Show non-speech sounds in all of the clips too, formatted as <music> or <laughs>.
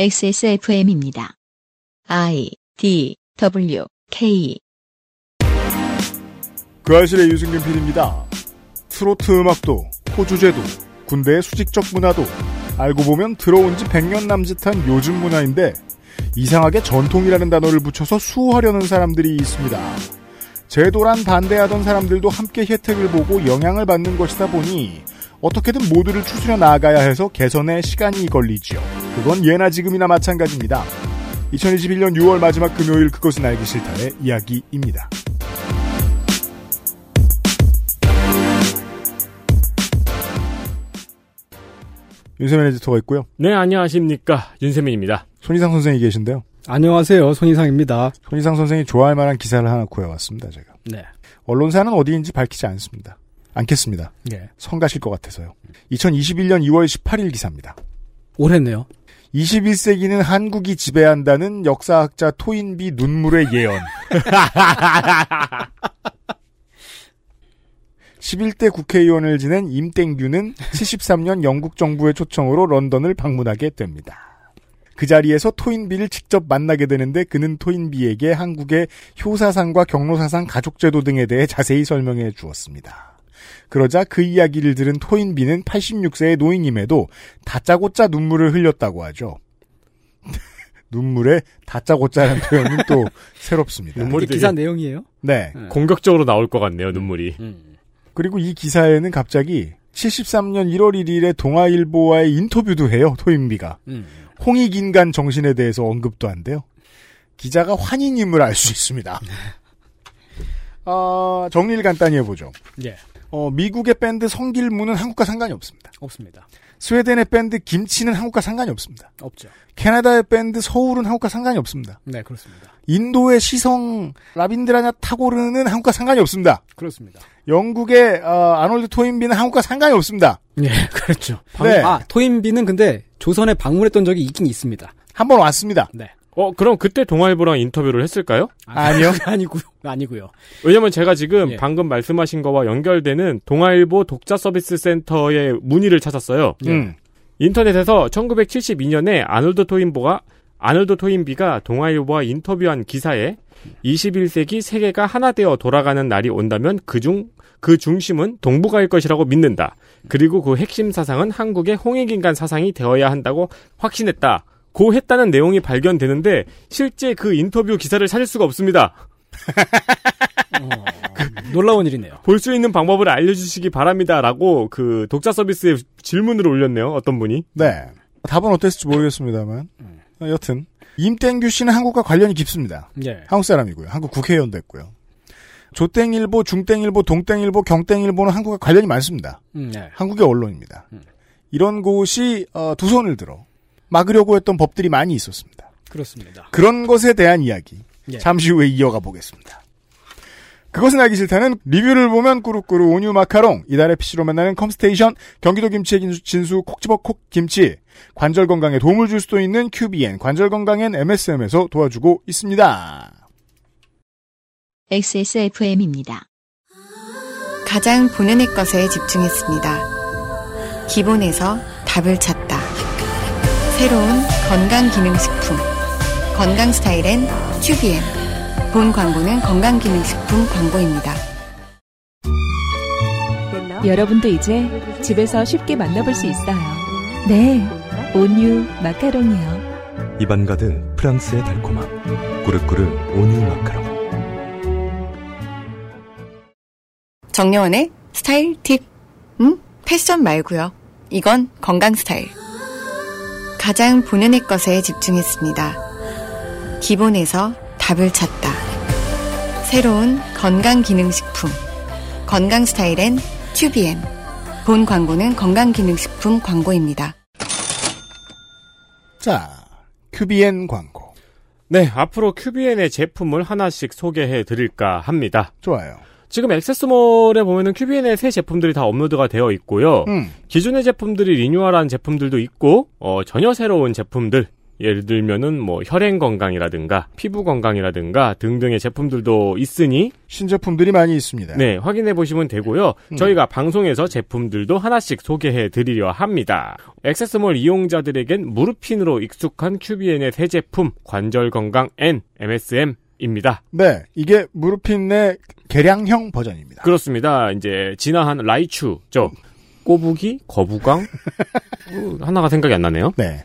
XSFM입니다. I D W K 그 아실의 유승균 PD입니다. 트로트 음악도, 호주제도, 군대의 수직적 문화도 알고 보면 들어온 지 100년 남짓한 요즘 문화인데 이상하게 전통이라는 단어를 붙여서 수호하려는 사람들이 있습니다. 제도란 반대하던 사람들도 함께 혜택을 보고 영향을 받는 것이다 보니 어떻게든 모두를 추스려 나가야 해서 개선에 시간이 걸리지요. 그건 예나 지금이나 마찬가지입니다. 2021년 6월 마지막 금요일 그것은 알기 싫다의 이야기입니다. 윤세민 에디터가 있고요. 네, 안녕하십니까. 윤세민입니다. 손희상 선생이 계신데요. 안녕하세요. 손희상입니다. 손희상 선생이 좋아할 만한 기사를 하나 구해왔습니다. 제가. 네. 언론사는 어디인지 밝히지 않습니다. 않겠습니다. 네. 성 가실 것 같아서요. 2021년 2월 18일 기사입니다. 올해네요. 21세기는 한국이 지배한다는 역사학자 토인비 눈물의 예언. <laughs> 11대 국회의원을 지낸 임땡규는 73년 영국 정부의 초청으로 런던을 방문하게 됩니다. 그 자리에서 토인비를 직접 만나게 되는데 그는 토인비에게 한국의 효사상과 경로사상 가족제도 등에 대해 자세히 설명해 주었습니다. 그러자 그 이야기를 들은 토인비는 86세의 노인임에도 다짜고짜 눈물을 흘렸다고 하죠. <laughs> 눈물에 다짜고짜라는 표현은 또 <laughs> 새롭습니다. 눈물이 이게 기사 내용이에요? 네. 공격적으로 나올 것 같네요, 눈물이. 그리고 이 기사에는 갑자기 73년 1월 1일에 동아일보와의 인터뷰도 해요, 토인비가. 음. 홍익인간 정신에 대해서 언급도 한대요. 기자가 환인임을 알 수 있습니다. 어, 정리를 간단히 해보죠. 예. 어, 미국의 밴드 성길무는 한국과 상관이 없습니다. 없습니다. 스웨덴의 밴드 김치는 한국과 상관이 없습니다. 없죠. 캐나다의 밴드 서울은 한국과 상관이 없습니다. 네, 그렇습니다. 인도의 시성 라빈드라냐 타고르는 한국과 상관이 없습니다. 그렇습니다. 영국의 어, 아놀드 토인비는 한국과 상관이 없습니다. 예, <laughs> 그렇죠. 네. 아, 토인비는 근데 조선에 방문했던 적이 있긴 있습니다. 한 번 왔습니다. 네. 어, 그럼 그때 동아일보랑 인터뷰를 했을까요? 아니요. <laughs> 아니고요. 아니고요. 왜냐면 제가 지금 예. 방금 말씀하신 거와 연결되는 동아일보 독자 서비스 센터의 문의를 찾았어요. 음. 인터넷에서 1972년에 아놀드 토인보가 아놀드 토인비가 동아일보와 인터뷰한 기사에 21세기 세계가 하나 되어 돌아가는 날이 온다면 그중 그 중심은 동북아일 것이라고 믿는다. 그리고 그 핵심 사상은 한국의 홍익인간 사상이 되어야 한다고 확신했다. 고 했다는 내용이 발견되는데 실제 그 인터뷰 기사를 찾을 수가 없습니다. <laughs> 어, 놀라운 일이네요. 볼 수 있는 방법을 알려주시기 바랍니다라고 그 독자 서비스에 질문을 올렸네요. 어떤 분이. 네. 답은 어땠을지 모르겠습니다만. 어, 여튼 임땡규 씨는 한국과 관련이 깊습니다. 예. 한국 사람이고요. 한국 국회의원도 했고요. 조땡일보, 중땡일보, 동땡일보, 경땡일보는 한국과 관련이 많습니다. 음, 네. 한국의 언론입니다. 음. 이런 곳이 어, 두 손을 들어 막으려고 했던 법들이 많이 있었습니다. 그렇습니다. 그런 것에 대한 이야기 예. 잠시 후에 이어가 보겠습니다. 그것은 알기 싫다는 리뷰를 보면 꾸루꾸루 온유 마카롱 이달의 PC로 만나는 컴스테이션 경기도 김치의 진수, 진수 콕집어 콕 김치 관절 건강에 도움을 줄 수도 있는 QBN 관절 건강엔 MSM에서 도와주고 있습니다. XSFM입니다. 가장 본연의 것에 집중했습니다. 기본에서 답을 찾다. 새로운 건강기능식품. 건강 스타일엔 튜비엔. 본 광고는 건강기능식품 광고입니다. 여러분도 이제 집에서 쉽게 만나볼 수 있어요. 네, 온유 마카롱이요. 입안 가득 프랑스의 달콤함. 꾸르꾸르 온유 마카롱. 정려원의 스타일 팁. 음? 패션 말고요. 이건 건강 스타일. 가장 본연의 것에 집중했습니다. 기본에서 답을 찾다. 새로운 건강기능식품. 건강 스타일엔 튜비엔. 본 광고는 건강기능식품 광고입니다. 자 QBN 광고 네, 앞으로 QBN의 제품을 하나씩 소개해 드릴까 합니다. 좋아요. 지금 액세스몰에 보면은 QBN의 새 제품들이 다 업로드가 되어 있고요. 음, 기존의 제품들이 리뉴얼한 제품들도 있고, 어, 전혀 새로운 제품들, 예를 들면은 뭐 혈행 건강이라든가 피부 건강이라든가 등등의 제품들도 있으니 신제품들이 많이 있습니다. 네, 확인해 보시면 되고요. 음. 저희가 방송에서 제품들도 하나씩 소개해 드리려 합니다. 액세스몰 이용자들에겐 무르핀으로 익숙한 큐비엔의 새 제품 관절 건강 N MSM입니다. 네, 이게 무르핀의 개량형 버전입니다. 그렇습니다. 이제 진화한 라이추, 저 꼬부기, 거부광 어, 하나가 생각이 안 나네요. 네.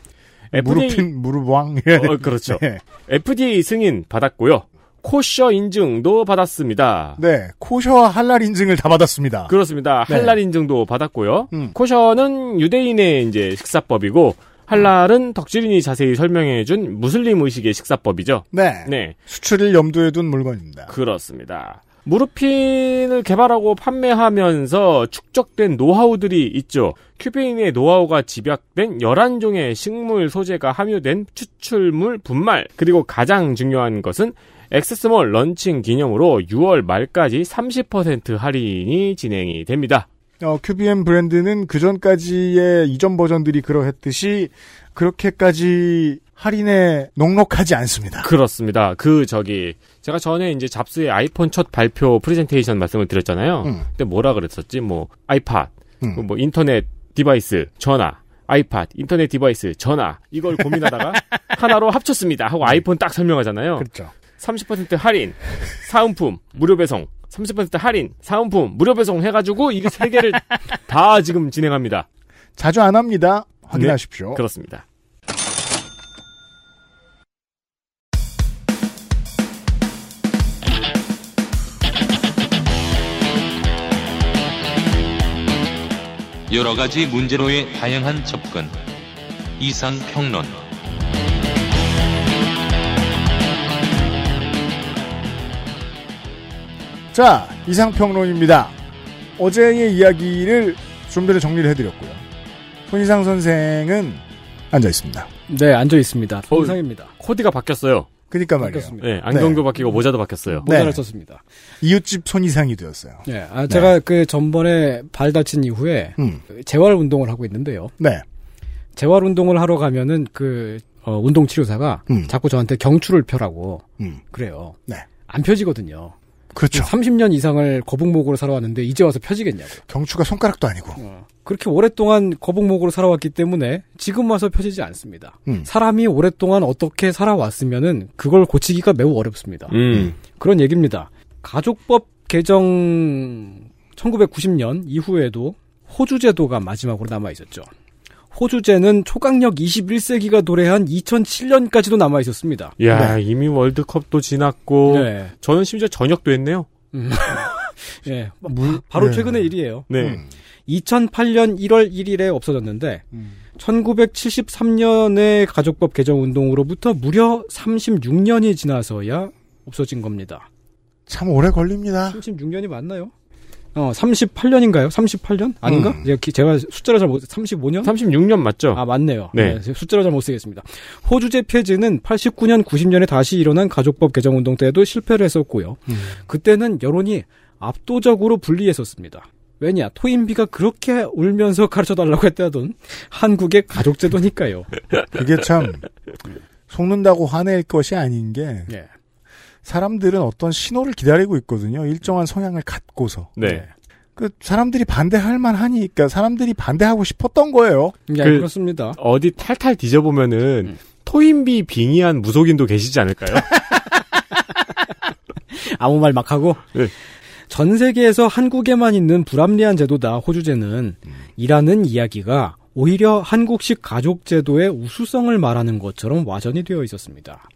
FDA 무르핀, 무르왕. 어, 그렇죠. 네. FDA 승인 받았고요. 코셔 인증도 받았습니다. 네, 코셔와 할랄 인증을 다 받았습니다. 그렇습니다. 네. 할랄 인증도 받았고요. 음. 코셔는 유대인의 이제 식사법이고 할랄은 덕질인이 자세히 설명해준 무슬림 의식의 식사법이죠. 네. 네, 수출을 염두에 둔 물건입니다. 그렇습니다. 무르핀을 개발하고 판매하면서 축적된 노하우들이 있죠. 큐베인의 노하우가 집약된 11종의 식물 소재가 함유된 추출물 분말, 그리고 가장 중요한 것은 XS몰 런칭 기념으로 6월 말까지 30% 할인이 진행이 됩니다. 어, QBM 브랜드는 그 전까지의 이전 버전들이 그러했듯이 그렇게까지 할인에 녹록하지 않습니다. 그렇습니다. 그 저기 제가 전에 이제 잡스의 아이폰 첫 발표 프레젠테이션 말씀을 드렸잖아요. 음. 그때 뭐라 그랬었지? 뭐 아이팟, 음. 뭐 인터넷 device, 전화, 아이팟, 인터넷 device, 전화 이걸 고민하다가 <laughs> 하나로 합쳤습니다. 하고 아이폰 딱 설명하잖아요. 그렇죠. 30% 할인, 사은품 무료 배송, 30% 할인, 사은품 무료 배송 해가지고 이게 세 개를 <laughs> 다 지금 진행합니다. 자주 안 합니다. 확인하십시오. 그렇습니다. 여러 가지 문제로의 다양한 접근. 이상 평론. 자, 이상 평론입니다. 어제의 이야기를 좀 전에 정리를 해드렸고요. 손희상 선생은 앉아 있습니다. 네, 앉아 있습니다. 어, 통상입니다. 코디가 바뀌었어요. 그니까 말이에요. 바뀌었습니다. 네, 안경도 바뀌고 모자도 바뀌었어요. 네. 모자를 썼습니다. 이웃집 손희상이 되었어요. 네, 아, 제가 그 전번에 발 다친 이후에 음, 재활 운동을 하고 있는데요. 네. 재활 운동을 하러 가면은 그 어, 운동 치료사가 음. 자꾸 저한테 경추를 펴라고 음, 그래요. 네. 안 펴지거든요. 그렇죠. 30년 이상을 거북목으로 살아왔는데 이제 와서 펴지겠냐고요. 경추가 손가락도 아니고. 어, 그렇게 오랫동안 거북목으로 살아왔기 때문에 지금 와서 펴지지 않습니다. 음. 사람이 오랫동안 어떻게 살아왔으면은 그걸 고치기가 매우 어렵습니다. 음. 그런 얘기입니다. 가족법 개정 1990년 이후에도 호주 제도가 마지막으로 남아 있었죠. 호주제는 초강력 21세기가 도래한 2007년까지도 남아 있었습니다. 야 이미 월드컵도 지났고 네. 저는 심지어 전역도 했네요. 음. <laughs> 예. 바로 네. 최근의 일이에요. 네. 음. 2008년 1월 1일에 없어졌는데 음. 1973년의 가족법 개정 운동으로부터 무려 36년이 지나서야 없어진 겁니다. 참 오래 걸립니다. 36년이 맞나요? 어, 38년인가요? 38년? 아닌가? 음. 제가, 기- 제가 숫자를 잘 못, 35년? 36년 맞죠? 아, 맞네요. 네. 네. 숫자를 잘 못 쓰겠습니다. 호주제 폐지는 89년, 90년에 다시 일어난 가족법 개정 운동 때도 실패를 했었고요. 음. 그때는 여론이 압도적으로 불리했었습니다. 왜냐, 토인비가 그렇게 울면서 가르쳐 달라고 했다던 한국의 가족제도니까요. <laughs> 그게 참 속는다고 화낼 것이 아닌 게 예. 사람들은 어떤 신호를 기다리고 있거든요. 일정한 성향을 갖고서. 네. 그 사람들이 반대할 만하니까 사람들이 반대하고 싶었던 거예요. 예, 그- 그렇습니다. 어디 탈탈 뒤져보면은 음. 토인비 빙의한 무속인도 계시지 않을까요? <laughs> 아무 말 막 하고. 네. 전 세계에서 한국에만 있는 불합리한 제도다, 호주제는. 이라는 이야기가 오히려 한국식 가족제도의 우수성을 말하는 것처럼 와전이 되어 있었습니다.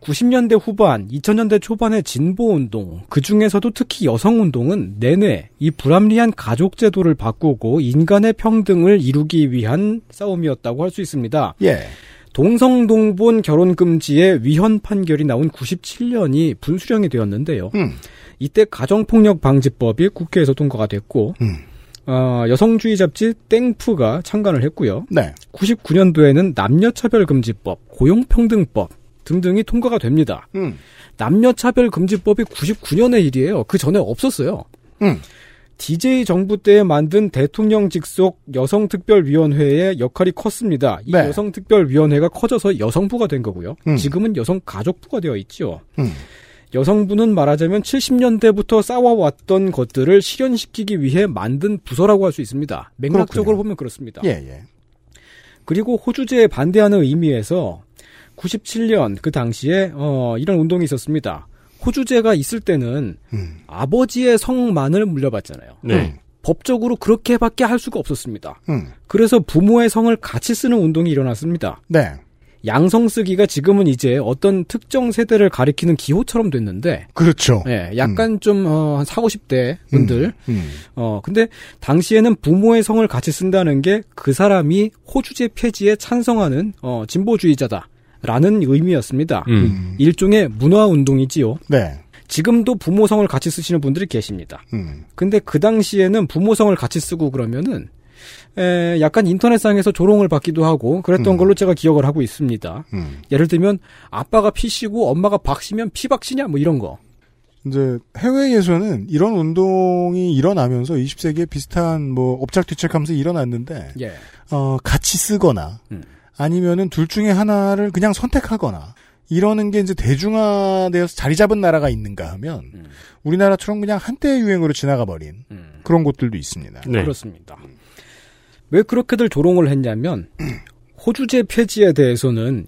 90년대 후반, 2000년대 초반의 진보운동, 그 중에서도 특히 여성운동은 내내 이 불합리한 가족제도를 바꾸고 인간의 평등을 이루기 위한 싸움이었다고 할 수 있습니다. 예. 동성동본 결혼금지의 위헌 판결이 나온 97년이 분수령이 되었는데요. 음. 이때 가정폭력 방지법이 국회에서 통과가 됐고, 음. 어, 여성주의 잡지 땡프가 창간을 했고요. 네. 99년도에는 남녀차별금지법, 고용평등법 등등이 통과가 됩니다. 음. 남녀차별금지법이 99년의 일이에요. 그 전에 없었어요. 음. DJ 정부 때 만든 대통령 직속 여성특별위원회의 역할이 컸습니다. 이 네. 여성특별위원회가 커져서 여성부가 된 거고요. 음. 지금은 여성가족부가 되어 있죠. 음. 여성부는 말하자면 70년대부터 싸워왔던 것들을 실현시키기 위해 만든 부서라고 할 수 있습니다. 맥락적으로 그렇군요. 보면 그렇습니다. 예, 예. 그리고 호주제에 반대하는 의미에서 97년 그 당시에 어, 이런 운동이 있었습니다. 호주제가 있을 때는 음. 아버지의 성만을 물려받잖아요. 네. 법적으로 그렇게밖에 할 수가 없었습니다. 음. 그래서 부모의 성을 같이 쓰는 운동이 일어났습니다. 네. 양성 쓰기가 지금은 이제 어떤 특정 세대를 가리키는 기호처럼 됐는데, 그렇죠. 예, 약간 좀, 어, 한 4, 50대 분들, 음. 어, 근데 당시에는 부모의 성을 같이 쓴다는 게 그 사람이 호주제 폐지에 찬성하는, 어, 진보주의자다. 라는 의미였습니다. 음. 일종의 문화 운동이지요. 네. 지금도 부모성을 같이 쓰시는 분들이 계십니다. 음. 근데 그 당시에는 부모성을 같이 쓰고 그러면은 에, 약간 인터넷상에서 조롱을 받기도 하고 그랬던 음. 걸로 제가 기억을 하고 있습니다. 음. 예를 들면 아빠가 피씨고 엄마가 박씨면 피박씨냐 뭐 이런 거. 이제 해외에서는 이런 운동이 일어나면서 20세기에 비슷한 뭐 엎착뒤착하면서 일어났는데 예. 어, 같이 쓰거나 음. 아니면은 둘 중에 하나를 그냥 선택하거나 이러는 게 이제 대중화되어서 자리 잡은 나라가 있는가 하면 음. 우리나라처럼 그냥 한때 유행으로 지나가 버린 음. 그런 곳들도 있습니다. 네. 그렇습니다. 왜 그렇게들 조롱을 했냐면 호주제 폐지에 대해서는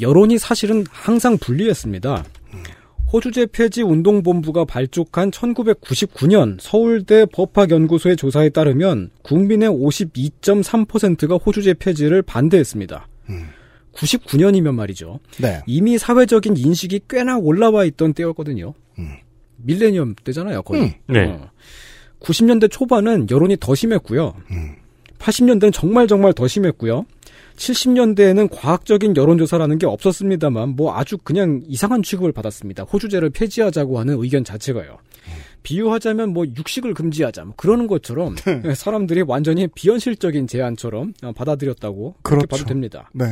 여론이 사실은 항상 불리했습니다. 호주제 폐지 운동본부가 발족한 1999년 서울대 법학연구소의 조사에 따르면 국민의 52.3%가 호주제 폐지를 반대했습니다. 음. 99년이면 말이죠. 네. 이미 사회적인 인식이 꽤나 올라와 있던 때였거든요. 음. 밀레니엄 때잖아요, 거의. 음. 네. 어. 90년대 초반은 여론이 더 심했고요. 음. 80년대는 정말 정말 더 심했고요. 70년대에는 과학적인 여론조사라는 게 없었습니다만 뭐 아주 그냥 이상한 취급을 받았습니다. 호주제를 폐지하자고 하는 의견 자체가요. 비유하자면 뭐 육식을 금지하자 뭐 그러는 것처럼 <laughs> 사람들이 완전히 비현실적인 제안처럼 어, 받아들였다고 그렇게 그렇죠. 봐도 됩니다. 네.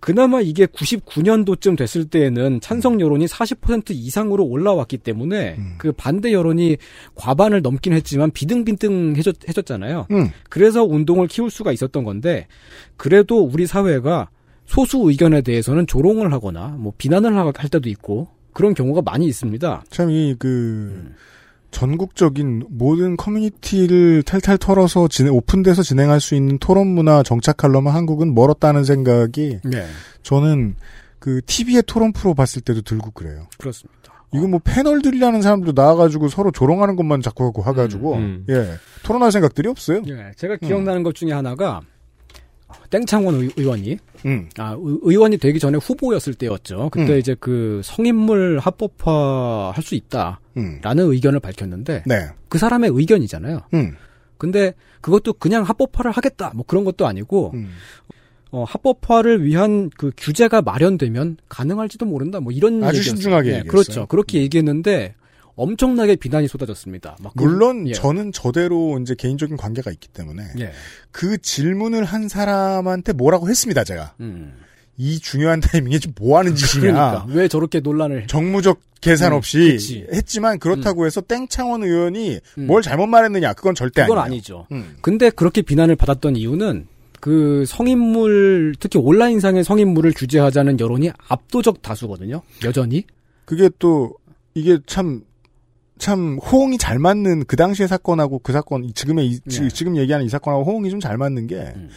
그나마 이게 99년도쯤 됐을 때에는 찬성 여론이 40% 이상으로 올라왔기 때문에 음. 그 반대 여론이 과반을 넘긴 했지만 비등비등해졌, 해졌잖아요. 음. 그래서 운동을 키울 수가 있었던 건데 그래도 우리 사회가 소수 의견에 대해서는 조롱을 하거나 뭐 비난을 하- 할 때도 있고 그런 경우가 많이 있습니다. 참이그 전국적인 모든 커뮤니티를 탈탈 털어서 진행, 오픈돼서 진행할 수 있는 토론 문화 정착하려면 한국은 멀었다는 생각이 네. 저는 그 TV의 토론 프로 봤을 때도 들고 그래요. 그렇습니다. 이거 뭐 패널들이라는 사람들도 나와가지고 서로 조롱하는 것만 자꾸 하고 하가지고 음, 예 토론할 생각들이 없어요. 예, 제가 기억나는 것 중에 하나가 땡창원 의- 의원이 음. 아, 의- 의원이 되기 전에 후보였을 때였죠. 그때 음. 이제 그 성인물 합법화 할 수 있다라는 음. 의견을 밝혔는데 네. 그 사람의 의견이잖아요. 음. 근데 그것도 그냥 합법화를 하겠다 뭐 그런 것도 아니고 음. 어, 합법화를 위한 그 규제가 마련되면 가능할지도 모른다 뭐 이런 아주 얘기였어요. 신중하게 예, 얘기했어요. 그렇죠. 그렇게 얘기했는데 엄청나게 비난이 쏟아졌습니다. 막 그- 물론 예. 저는 저대로 이제 개인적인 관계가 있기 때문에 예. 그 질문을 한 사람한테 뭐라고 했습니다 제가 음. 이 중요한 타이밍에 지금 뭐 하는 짓이냐 그러니까 왜 저렇게 논란을 정무적 계산 음, 없이 그치. 했지만 그렇다고 해서 땡창원 의원이 음. 뭘 잘못 말했느냐 그건 절대 그건 아니에요. 아니죠. 음. 근데 그렇게 비난을 받았던 이유는 그 성인물 특히 온라인상의 성인물을 규제하자는 여론이 압도적 다수거든요. 여전히. 그게 또 이게 참 참 호응이 잘 맞는 그 당시의 사건하고 그 사건 이- 지금의 이, 지- 네. 지금 얘기하는 이 사건하고 호응이 좀 잘 맞는 게 음.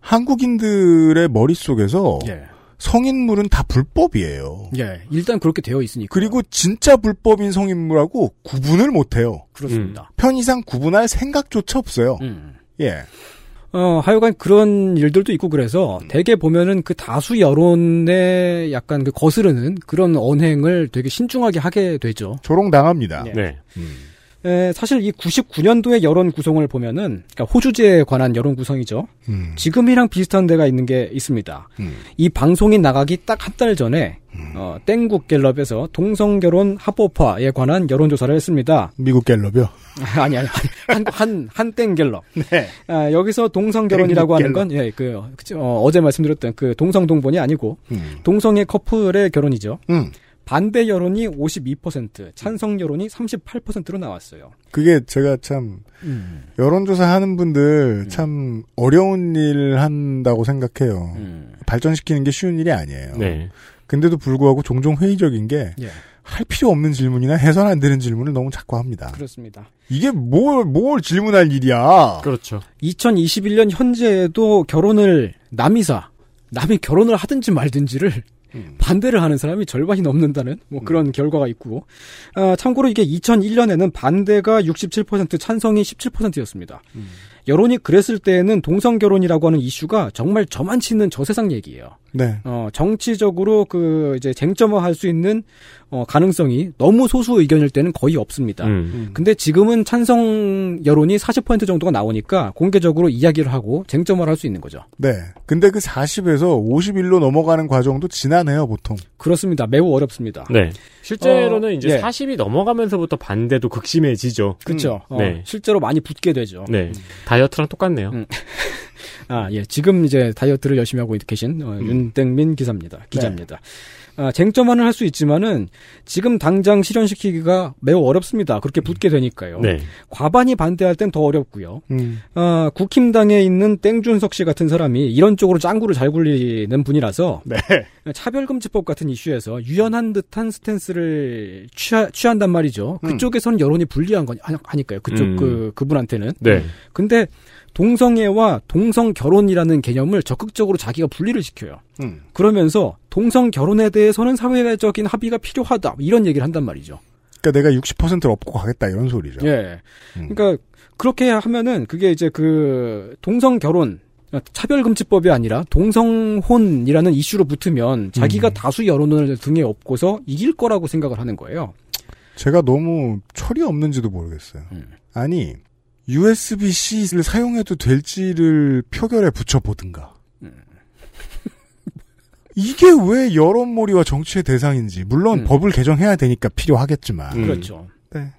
한국인들의 머릿속에서 예. 성인물은 다 불법이에요. 예. 일단 그렇게 되어 있으니까. 그리고 진짜 불법인 성인물하고 구분을 못 해요. 그렇습니다. 편의상 구분할 생각조차 없어요. 음. 예. 어, 하여간 그런 일들도 있고 그래서 대개 보면은 그 다수 여론에 약간 그 거스르는 그런 언행을 되게 신중하게 하게 되죠. 조롱 당합니다. 예. 네. 음. 에, 사실 이 99년도의 여론 구성을 보면은 그러니까 호주제에 관한 여론 구성이죠. 음. 지금이랑 비슷한 데가 있는 게 있습니다. 음. 이 방송이 나가기 딱 한 달 전에 어, 땡국 갤럽에서 동성 결혼 합법화에 관한 여론 조사를 했습니다. 미국 갤럽이요. <laughs> 아니 아니 한한 한땡 갤럽. 네. 아, 여기서 동성 결혼이라고 하는 건 예, 그 어, 어제 말씀드렸던 그 동성 동본이 아니고 음. 동성애 커플의 결혼이죠. 음. 반대 여론이 52%, 찬성 여론이 38%로 나왔어요. 그게 제가 참 음. 여론조사 하는 분들 참 어려운 일 한다고 생각해요. 음. 발전시키는 게 쉬운 일이 아니에요. 네. 근데도 불구하고 종종 회의적인 게할 예. 필요 없는 질문이나 해선 안 되는 질문을 너무 자꾸 합니다. 그렇습니다. 이게 뭘, 뭘 질문할 일이야. 그렇죠. 2021년 현재에도 결혼을 남이사, 남이 결혼을 하든지 말든지를 음. 반대를 하는 사람이 절반이 넘는다는 뭐 그런 결과가 있고, 아, 참고로 이게 2001년에는 반대가 67%, 찬성이 17%였습니다. 음. 여론이 그랬을 때에는 동성 결혼이라고 하는 이슈가 정말 저만치 있는 저세상 얘기예요. 네. 어, 정치적으로 그 이제 쟁점화할 수 있는 어, 가능성이 너무 소수 의견일 때는 거의 없습니다. 음. 근데 지금은 찬성 여론이 40% 정도가 나오니까 공개적으로 이야기를 하고 쟁점화를 할수 있는 거죠. 네. 근데 그 40에서 51로 넘어가는 과정도 지나네요, 보통. 그렇습니다. 매우 어렵습니다. 네. 실제로는 어, 이제 예. 40이 넘어가면서부터 반대도 극심해지죠. 그렇죠. 음. 네. 실제로 많이 붙게 되죠. 네. 다이어트랑 똑같네요. 음. <laughs> 아, 예. 지금 이제 다이어트를 열심히 하고 계신 어, 윤땡민 기사입니다. 기자입니다. 아, 쟁점화는 할 수 있지만은 지금 당장 실현시키기가 매우 어렵습니다. 그렇게 붙게 되니까요. 네. 과반이 반대할 땐 더 어렵고요. 음. 아, 국힘당에 있는 땡준석 씨 같은 사람이 이런 쪽으로 짱구를 잘 굴리는 분이라서 네. 차별금지법 같은 이슈에서 유연한 듯한 스탠스를 취하, 취한단 말이죠. 음. 그쪽에서는 여론이 불리한 거 하니까요. 그쪽 음. 그 그분한테는. 네. 근데 동성애와 동성 결혼이라는 개념을 적극적으로 자기가 분리를 시켜요. 음. 그러면서 동성 결혼에 대해서는 사회적인 합의가 필요하다 이런 얘기를 한단 말이죠. 그러니까 내가 60%를 업고 가겠다 이런 소리죠. 예. 음. 그러니까 그렇게 하면은 그게 이제 그 동성 결혼 차별금지법이 아니라 동성혼이라는 이슈로 붙으면 자기가 음. 다수 여론을 등에 업고서 이길 거라고 생각을 하는 거예요. 제가 너무 철이 없는지도 모르겠어요. 음. 아니, USB-C를 사용해도 될지를 표결에 붙여보든가. 음. <laughs> 이게 왜 여론몰이와 정치의 대상인지, 물론 음. 법을 개정해야 되니까 필요하겠지만. 음. 그렇죠. 네.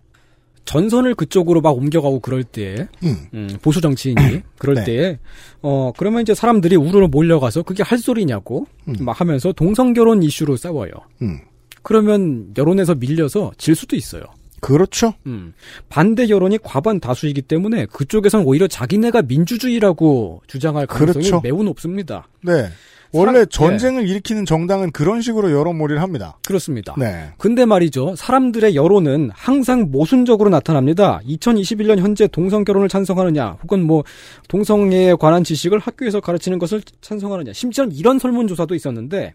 전선을 그쪽으로 막 옮겨가고 그럴 때 음. 음, 보수 정치인이 <coughs> 그럴 네. 때에 어 그러면 이제 사람들이 우르르 몰려가서 그게 할 소리냐고 음. 막 하면서 동성 결혼 이슈로 싸워요. 음. 그러면 여론에서 밀려서 질 수도 있어요. 그렇죠. 음. 반대 여론이 과반 다수이기 때문에 그쪽에선 오히려 자기네가 민주주의라고 주장할 가능성이 그렇죠. 매우 높습니다. 네. 원래 사- 전쟁을 일으키는 정당은 그런 식으로 여론몰이를 합니다. 그렇습니다. 네. 근데 말이죠. 사람들의 여론은 항상 모순적으로 나타납니다. 2021년 현재 동성 결혼을 찬성하느냐, 혹은 뭐 동성애에 관한 지식을 학교에서 가르치는 것을 찬성하느냐. 심지어는 이런 설문조사도 있었는데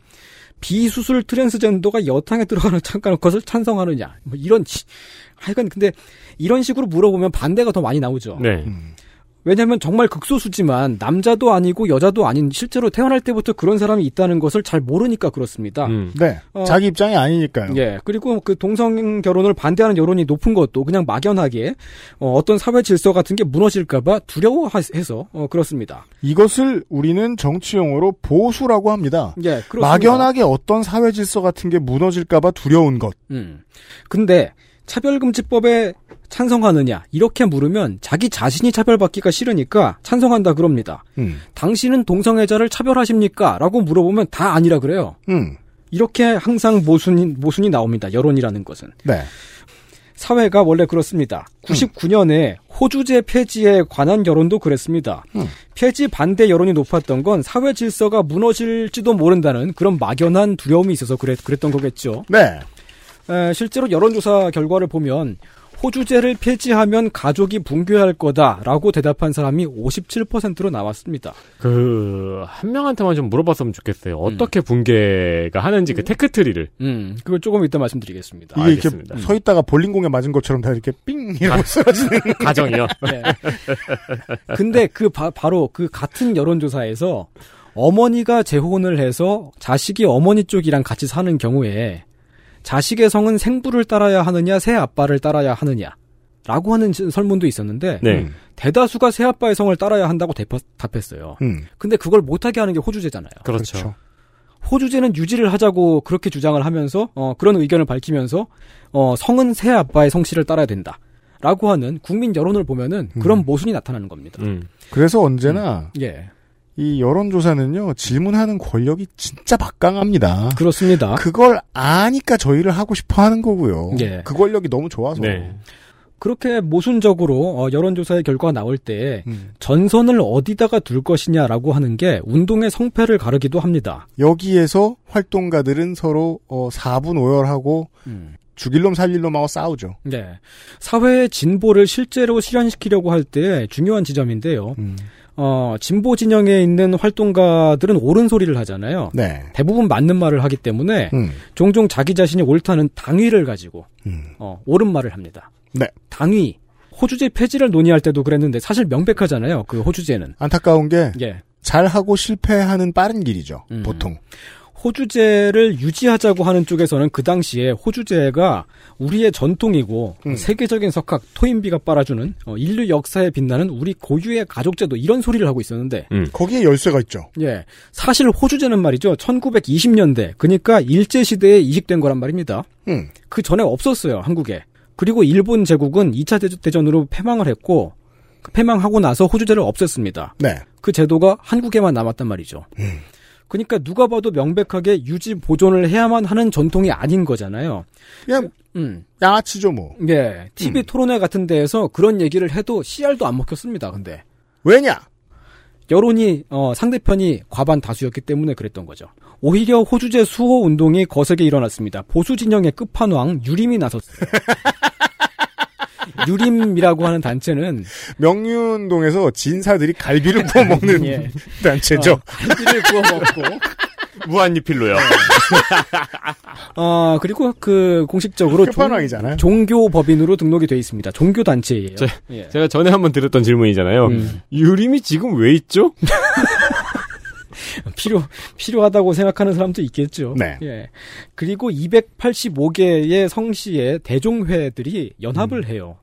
비수술 트랜스젠더가 여탕에 들어가는 잠깐 것을 찬성하느냐. 뭐 이런 지- 하여간 근데 이런 식으로 물어보면 반대가 더 많이 나오죠. 네. 음. 왜냐하면 정말 극소수지만 남자도 아니고 여자도 아닌 실제로 태어날 때부터 그런 사람이 있다는 것을 잘 모르니까 그렇습니다. 음. 네. 어. 자기 입장이 아니니까요. 예. 그리고 그 동성 결혼을 반대하는 여론이 높은 것도 그냥 막연하게 어, 떤 사회 질서 같은 게 무너질까봐 두려워해서 어, 그렇습니다. 이것을 우리는 정치 용어로 보수라고 합니다. 예. 그렇습니다. 막연하게 어떤 사회 질서 같은 게 무너질까봐 두려운 것. 음. 근데 차별금지법에 찬성하느냐 이렇게 물으면 자기 자신이 차별받기가 싫으니까 찬성한다 그럽니다. 음. 당신은 동성애자를 차별하십니까? 라고 물어보면 다 아니라 그래요. 음. 이렇게 항상 모순이, 모순이 나옵니다. 여론이라는 것은. 네. 사회가 원래 그렇습니다. 99년에 호주제 폐지에 관한 여론도 그랬습니다. 음. 폐지 반대 여론이 높았던 건 사회 질서가 무너질지도 모른다는 그런 막연한 두려움이 있어서 그랬, 그랬던 거겠죠. 네. 에, 실제로 여론조사 결과를 보면 호주제를 폐지하면 가족이 붕괴할 거다라고 대답한 사람이 57%로 나왔습니다. 그, 한 명한테만 좀 물어봤으면 좋겠어요. 어떻게 붕괴가 하는지 그 tech tree를. 음, 그걸 조금 이따 말씀드리겠습니다. 이게 알겠습니다. 이렇게 서 있다가 볼링공에 맞은 것처럼 다 이렇게 삥 이러고 쓰러지는. <laughs> 가정이요. <laughs> 네. 근데 그 바, 바로 그 같은 여론조사에서 어머니가 재혼을 해서 자식이 어머니 쪽이랑 같이 사는 경우에 자식의 성은 생부를 따라야 하느냐 새 아빠를 따라야 하느냐 라고 하는 지- 설문도 있었는데 네. 음. 대다수가 새 아빠의 성을 따라야 한다고 대파- 답했어요. 음. 근데 그걸 못하게 하는 게 호주제잖아요. 그렇죠. 그렇죠. 호주제는 유지를 하자고 그렇게 주장을 하면서 어, 그런 의견을 밝히면서 어, 성은 새 아빠의 성씨를 따라야 된다. 라고 하는 국민 여론을 보면은 그런 모순이 나타나는 겁니다. 음. 그래서 언제나 예. 이 여론조사는요, 질문하는 권력이 진짜 막강합니다. 그렇습니다. 그걸 아니까 저희를 하고 싶어 하는 거고요. 예. 그 권력이 너무 좋아서. 네. 그렇게 모순적으로 어, 여론조사의 결과가 나올 때 음. 전선을 어디다가 둘 것이냐라고 하는 게 운동의 성패를 가르기도 합니다. 여기에서 활동가들은 서로 어, 4분 오열하고 죽일 놈 살릴 놈하고 싸우죠. 네. 사회의 진보를 실제로 실현시키려고 할 때 중요한 지점인데요. 음. 어, 진보 진영에 있는 활동가들은 옳은 소리를 하잖아요. 네. 대부분 맞는 말을 하기 때문에 음. 종종 자기 자신이 옳다는 당위를 가지고 음. 어, 옳은 말을 합니다. 네. 당위. 호주제 폐지를 논의할 때도 그랬는데 사실 명백하잖아요. 그 호주제는. 안타까운 게 예. 잘하고 실패하는 빠른 길이죠. 음. 보통. 호주제를 유지하자고 하는 쪽에서는 그 당시에 호주제가 우리의 전통이고 음. 세계적인 석학 토인비가 빨아주는 어, 인류 역사에 빛나는 우리 고유의 가족제도 이런 소리를 하고 있었는데 거기에 열쇠가 있죠. 예 사실 호주제는 말이죠 1920년대 그러니까 일제 시대에 이식된 거란 말입니다. 음. 그 전에 없었어요 한국에 그리고 일본 제국은 2차 대전으로 패망을 했고 그 패망하고 나서 호주제를 없앴습니다. 네. 그 제도가 한국에만 남았단 말이죠. 그러니까 누가 봐도 명백하게 유지 보존을 해야만 하는 전통이 아닌 거잖아요. 그냥 음. 양아치죠 뭐. 예. TV 토론회 같은 데에서 그런 얘기를 해도 CR도 안 먹혔습니다. 근데 왜냐? 여론이 어, 상대편이 과반 다수였기 때문에 그랬던 거죠. 오히려 호주제 수호 운동이 거세게 일어났습니다. 보수 진영의 끝판왕 유림이 나섰어요. <laughs> 유림이라고 하는 단체는 명륜동에서 진사들이 갈비를 구워 <laughs> 먹는 예. 단체죠. 어, 갈비를 구워 먹고 <laughs> 무한리필로요. <laughs> 어, 그리고 그 공식적으로 종. 종교 법인으로 등록이 돼 있습니다. 종교 단체예요. 저- 예. 제가 전에 한번 들었던 질문이잖아요. 음. 유림이 지금 왜 있죠? <laughs> 필요 필요하다고 생각하는 사람도 있겠죠. 네. 예. 그리고 285개의 성씨의 대종회들이 연합을 해요.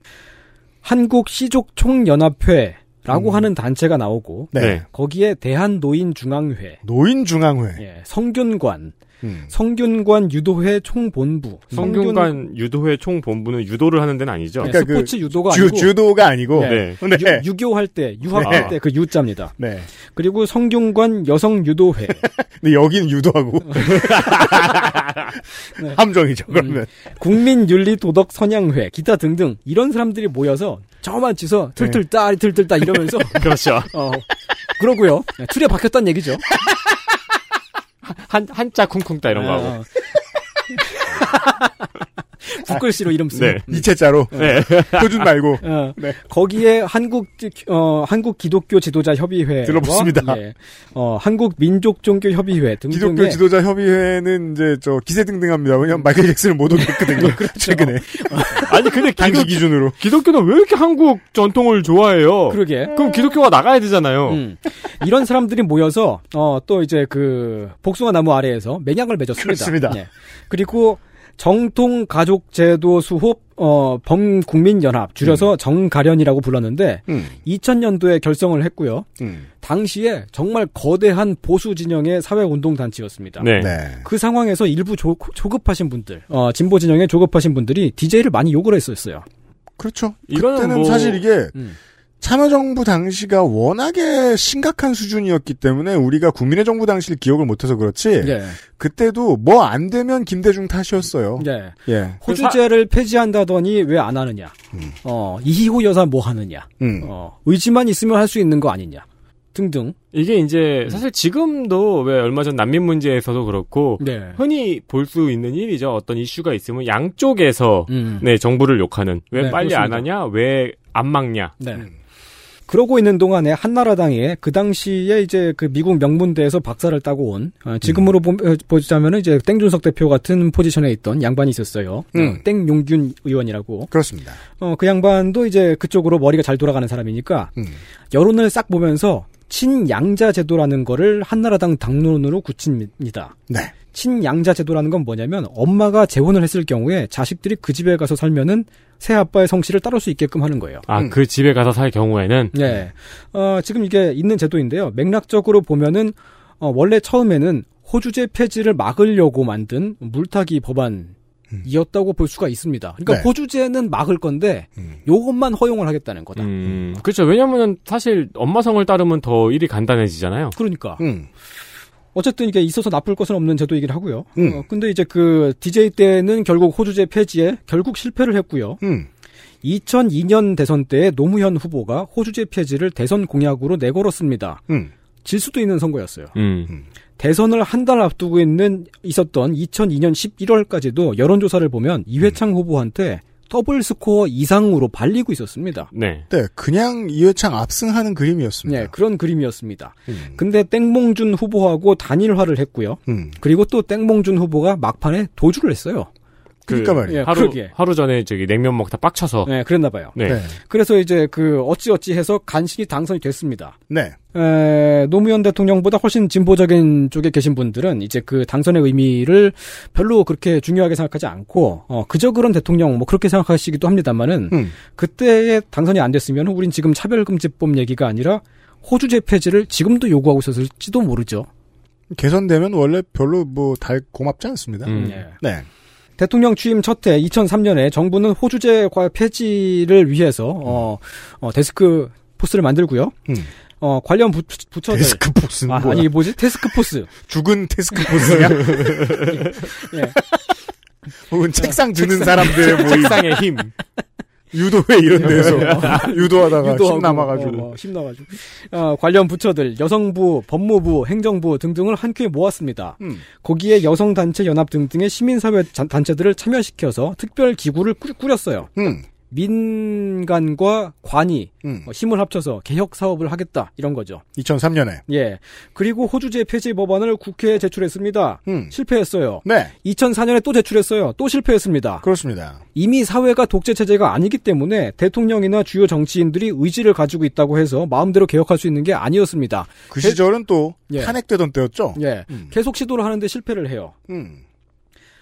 한국 시족 총연합회 라고 하는 단체가 나오고 네. 네. 거기에 대한노인중앙회, 노인중앙회. 예, 성균관, 음. 성균관 유도회 총본부, 성균관 유도회 총본부는 유도를 하는 데는 아니죠. 예, 그러니까 스포츠 유도가 주, 아니고 주도가 아니고. 네. 네. 유, 교할 때, 유학할 네. 때그 유자입니다. 네. 그리고 성균관 여성 유도회, <laughs> 근데 여기는 유도하고. <laughs> 네. 함정이죠, 그러면. 국민 윤리 도덕 선양회, 기타 등등 이런 사람들이 모여서 저만 치서 틀틀따 틀틀따 이러면서 <laughs> 그렇죠. 어, 그러고요. 틀에 박혔단 얘기죠. 한, 한자 쿵쿵따 이런 거 하고. <laughs> <laughs> 어. 국글씨로 이름 쓰는. 네. 이체자로. 네. 표준 말고. <laughs> 어, 네. 거기에 한국 어 한국 기독교 지도자 협의회 들어봤습니다. 예, 어 한국 민족 종교 협의회 등등의 기독교 지도자 협의회는 이제 저 기세등등합니다. 왜냐면 마이클 잭슨을 못 오겠거든요. <laughs> 최근에. 아니, 근데 당시 기독, 기준으로. 기독교는 왜 이렇게 한국 전통을 좋아해요? 그러게 그럼 기독교가 나가야 되잖아요. 음. 이런 사람들이 모여서 어 또 이제 그 복숭아 나무 아래에서 맹약을 맺었습니다. 그렇습니다. 예. 그리고 정통 가족 제도 수호업 어 범국민 연합 줄여서 정가련이라고 불렀는데 음. 2000년도에 결성을 했고요. 음. 당시에 정말 거대한 보수 진영의 사회 운동 단체였습니다. 네. 네. 그 상황에서 일부 조, 조급하신 분들, 어, 진보 진영의 조급하신 분들이 DJ를 많이 욕을 했었어요. 그렇죠. 이거는 그때는 뭐- 사실 이게 음. 참여정부 당시가 워낙에 심각한 수준이었기 때문에 우리가 국민의 정부 당시를 기억을 못해서 그렇지 예. 그때도 뭐 안 되면 김대중 탓이었어요. 예. 예. 호주제를 폐지한다더니 왜 안 하느냐. 어, 이희호 여사 뭐 하느냐. 음. 어, 의지만 있으면 할 수 있는 거 아니냐. 등등. 이게 이제 사실 지금도 왜 얼마 전 난민 문제에서도 그렇고 네. 흔히 볼 수 있는 일이죠. 어떤 이슈가 있으면 양쪽에서 음. 네 정부를 욕하는 왜 네, 빨리 안 그렇습니다. 하냐, 왜 안 막냐. 네. 그러고 있는 동안에 한나라당에 그 당시에 이제 그 미국 명문대에서 박사를 따고 온 어, 지금으로 보, 어, 보자면은 이제 땡준석 대표 같은 포지션에 있던 양반이 있었어요. 음. 어, 땡용균 의원이라고. 그렇습니다. 어, 그 양반도 이제 그쪽으로 머리가 잘 돌아가는 사람이니까 음. 여론을 싹 보면서 친양자 제도라는 거를 한나라당 당론으로 굳힙니다. 네. 친양자 제도라는 건 뭐냐면 엄마가 재혼을 했을 경우에 자식들이 그 집에 가서 살면은 새 아빠의 성씨를 따를 수 있게끔 하는 거예요. 아, 음. 그 집에 가서 살 경우에는 네. 어, 지금 이게 있는 제도인데요. 맥락적으로 보면은 어, 원래 처음에는 호주제 폐지를 막으려고 만든 물타기 법안 이었어요. 이었다고 볼 수가 있습니다. 그러니까 네. 호주제는 막을 건데 음. 요것만 허용을 하겠다는 거다. 음, 그렇죠. 왜냐면은 사실 엄마 성을 따르면 더 일이 간단해지잖아요. 그러니까 음. 어쨌든 이게 있어서 나쁠 것은 없는 제도이긴 하고요. 음. 어, 근데 이제 그 DJ 때는 결국 호주제 폐지에 결국 실패를 했고요. 음. 2002년 대선 때 노무현 후보가 호주제 폐지를 대선 공약으로 내걸었습니다. 음. 질 수도 있는 선거였어요. 음. 대선을 한 달 앞두고 있는 있었던 2002년 11월까지도 여론조사를 보면 이회창 후보한테 더블 스코어 이상으로 발리고 있었습니다. 네. 네, 그냥 이회창 압승하는 그림이었습니다. 네, 그런 그림이었습니다. 음. 근데 땡몽준 후보하고 단일화를 했고요. 음. 그리고 또 땡몽준 후보가 막판에 도주를 했어요. 그러니까 말이에요. 예, 하루. 하루 전에 저기 냉면 먹다 빡쳐서 네, 그랬나 봐요. 네. 네. 그래서 이제 그 어찌 어찌 해서 간신히 당선이 됐습니다. 네. 에, 노무현 대통령보다 훨씬 진보적인 쪽에 계신 분들은 이제 그 당선의 의미를 별로 그렇게 중요하게 생각하지 않고 어, 그저 그런 대통령 뭐 그렇게 생각하시기도 합니다만은 음. 그때에 당선이 안 됐으면 우린 지금 차별금지법 얘기가 아니라 호주제 폐지를 지금도 요구하고 있었을지도 모르죠. 개선되면 원래 별로 뭐 달 고맙지 않습니다. 음. 예. 네. 대통령 취임 첫해 2003년에 정부는 호주제 과 폐지를 위해서 어, 어, 데스크 포스를 만들고요. 음. 어, 관련 부, 테스크 포스는 아, 뭐야? 아니 뭐지? 테스크 포스. <laughs> 죽은 테스크 포스냐? <laughs> 예. 혹은 책상 드는 사람들의 모임. 책상의 힘. <laughs> 유도회 이런 데서 <laughs> 유도하다가 유도하고, 힘 남아가지고. 어, 어, 힘 남아가지고. 어, 관련 부처들, 여성부, 법무부, 행정부 등등을 한 큐에 모았습니다. 음. 거기에 여성 단체 연합 등등의 시민사회 자- 단체들을 참여시켜서 특별 기구를 꾸- 꾸렸어요. 음. 민간과 관이 음. 어, 힘을 합쳐서 개혁 사업을 하겠다 이런 거죠. 2003년에. 예. 그리고 호주제 폐지 법안을 국회에 제출했습니다. 음. 실패했어요. 네. 2004년에 또 제출했어요. 또 실패했습니다. 그렇습니다. 이미 사회가 독재 체제가 아니기 때문에 대통령이나 주요 정치인들이 의지를 가지고 있다고 해서 마음대로 개혁할 수 있는 게 아니었습니다. 그 시절은 또 예. 탄핵되던 때였죠. 예. 음. 계속 시도를 하는데 실패를 해요. 음.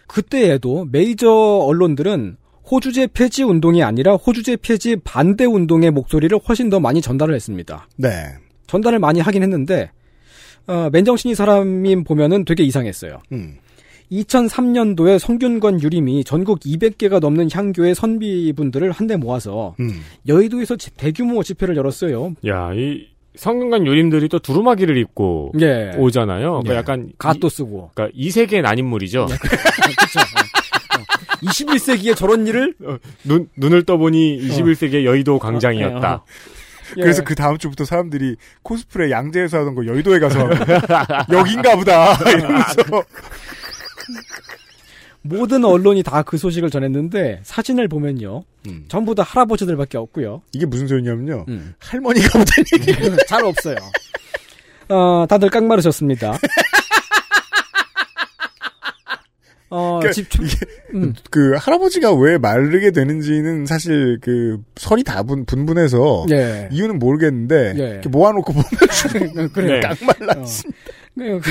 그때에도 메이저 언론들은 호주제 폐지 운동이 아니라 호주제 폐지 반대 운동의 목소리를 훨씬 더 많이 전달을 했습니다. 네. 전달을 많이 하긴 했는데 어, 맨정신이 사람이 보면은 되게 이상했어요. 음. 2003년도에 성균관 유림이 전국 200개가 넘는 향교의 선비분들을 한데 모아서 음. 여의도에서 지- 대규모 집회를 열었어요. 야, 이 성균관 요림들이 또 두루마기를 입고 예. 오잖아요. 그러니까 예. 약간 갓도 이, 쓰고. 그러니까 이 세계의 난인물이죠. 그렇죠. 21세기에 저런 일을 눈 눈을 떠보니 21세기의 여의도 광장이었다. 어, 예. 그래서 그 다음 주부터 사람들이 코스프레 양재에서 하던 거 여의도에 가서 <laughs> 여긴가 보다 이러면서 모든 언론이 다 그 소식을 전했는데 사진을 보면요. 음. 전부 다 할아버지들밖에 없고요. 이게 무슨 소리냐면요. 음. 할머니가 보다니 <laughs> 잘 없어요. 어, 다들 깡마르셨습니다. <laughs> 어, 그러니까 집, 초- 음, 그 할아버지가 왜 마르게 되는지는 사실 그 설이 다 분, 분분해서 예. 이유는 모르겠는데 예. 이렇게 모아놓고 보면 <laughs> 그래. 그,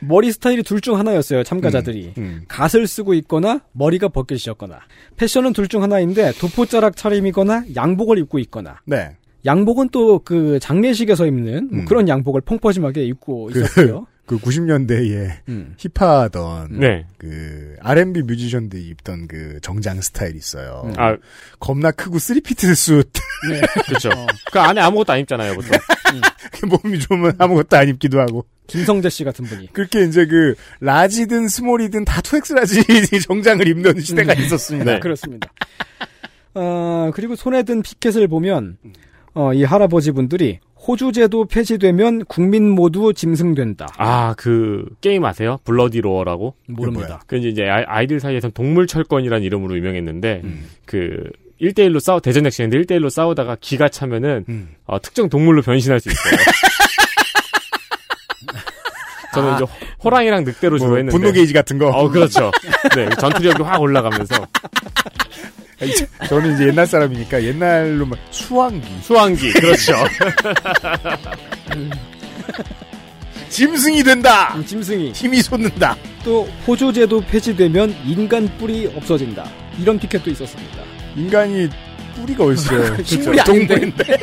머리 스타일이 둘 중 하나였어요, 참가자들이. 음. 갓을 쓰고 있거나 머리가 벗겨지셨거나. 패션은 둘 중 하나인데 도포자락 차림이거나 양복을 입고 있거나. 네. 양복은 또 그 장례식에서 입는 뭐 음. 그런 양복을 펑퍼짐하게 입고 그- 있었고요. 그 90년대에 음. hip하던 네. 그 R&B 뮤지션들이 입던 그 정장 스타일이 있어요. 음. 아, 겁나 크고 three-piece 수 네. <laughs> 그렇죠. 그 안에 아무것도 안 입잖아요, 보통. 몸이 좋으면 아무것도 안 입기도 하고 김성재 씨 같은 분이. 그렇게 이제 그 large든 small이든 다 two X large <laughs> 정장을 입는 시대가 있었습니다. 네. 그렇습니다. 어, 그리고 손에 든 피켓을 보면, 어, 이 할아버지 분들이 호주제도 폐지되면 국민 모두 짐승된다. 아, 그 게임 아세요? Bloody Roar라고? 모릅니다. 그 이제 이제 아이- 아이들 사이에서 동물 철권이라는 이름으로 유명했는데 음. 그 1대1로 싸우 대전 액션인데 1대1로 싸우다가 기가 차면은 음. 어, 특정 동물로 변신할 수 있어요. <laughs> 저는 이제 호랑이랑 늑대로 주로 뭐 했는데 분노 게이지 같은 거. 어, 그렇죠. 네, 전투력이 확 올라가면서 <laughs> 저는 이제 옛날 사람이니까 옛날로 막 수왕기, 수왕기 그렇죠. <laughs> 짐승이 된다. 음, 짐승이. 힘이 솟는다. 또 호주제도 폐지되면 인간 뿔이 없어진다. 이런 피켓도 있었습니다. 인간이 뿌리가 어딨어요. <laughs> 식물이. 동물인데. <laughs>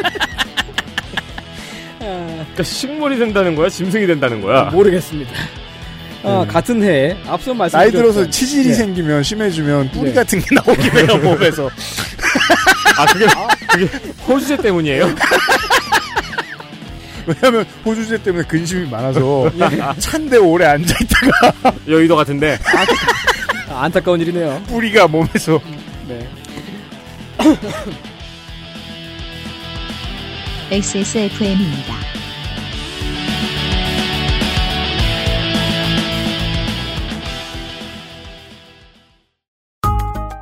아, 그러니까 식물이 된다는 거야, 짐승이 된다는 거야. 모르겠습니다. 아, 같은 해에 앞서 말씀 나이 들어서 치질이 생기면 심해지면 뿌리 네. 같은 게 나오긴 해요 <laughs> 몸에서. 아 그게 그게 호주제 때문이에요? <laughs> 왜냐하면 호주제 때문에 근심이 많아서 찬데 오래 앉아 있다가 <laughs> 여의도 같은데. 아, 안타까운 일이네요. 뿌리가 몸에서 네. XSFM입니다.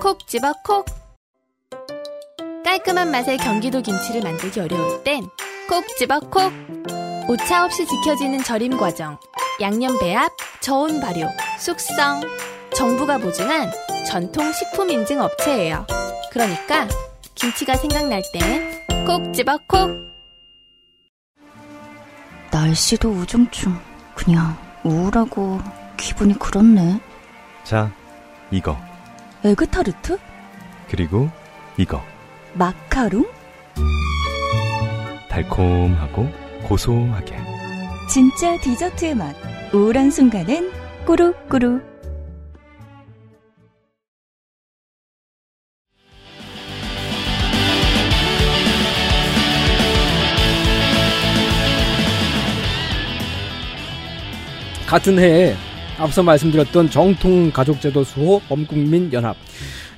콕 집어 콕. 깔끔한 맛의 경기도 김치를 만들기 어려울 땐 콕 집어 콕. 오차 없이 지켜지는 절임 과정, 양념 배합, 저온 발효, 숙성. 정부가 보증한 전통 식품 인증 업체예요. 그러니까 김치가 생각날 땐 콕 집어 콕. 날씨도 우중충. 그냥 우울하고 기분이 그렇네. 자, 이거. 에그타르트? 그리고 이거. 마카롱? 달콤하고 고소하게. 진짜 디저트의 맛. 우울한 순간엔 꾸룩꾸룩. 같은 해에 앞서 말씀드렸던 정통 가족제도 수호 범국민 연합.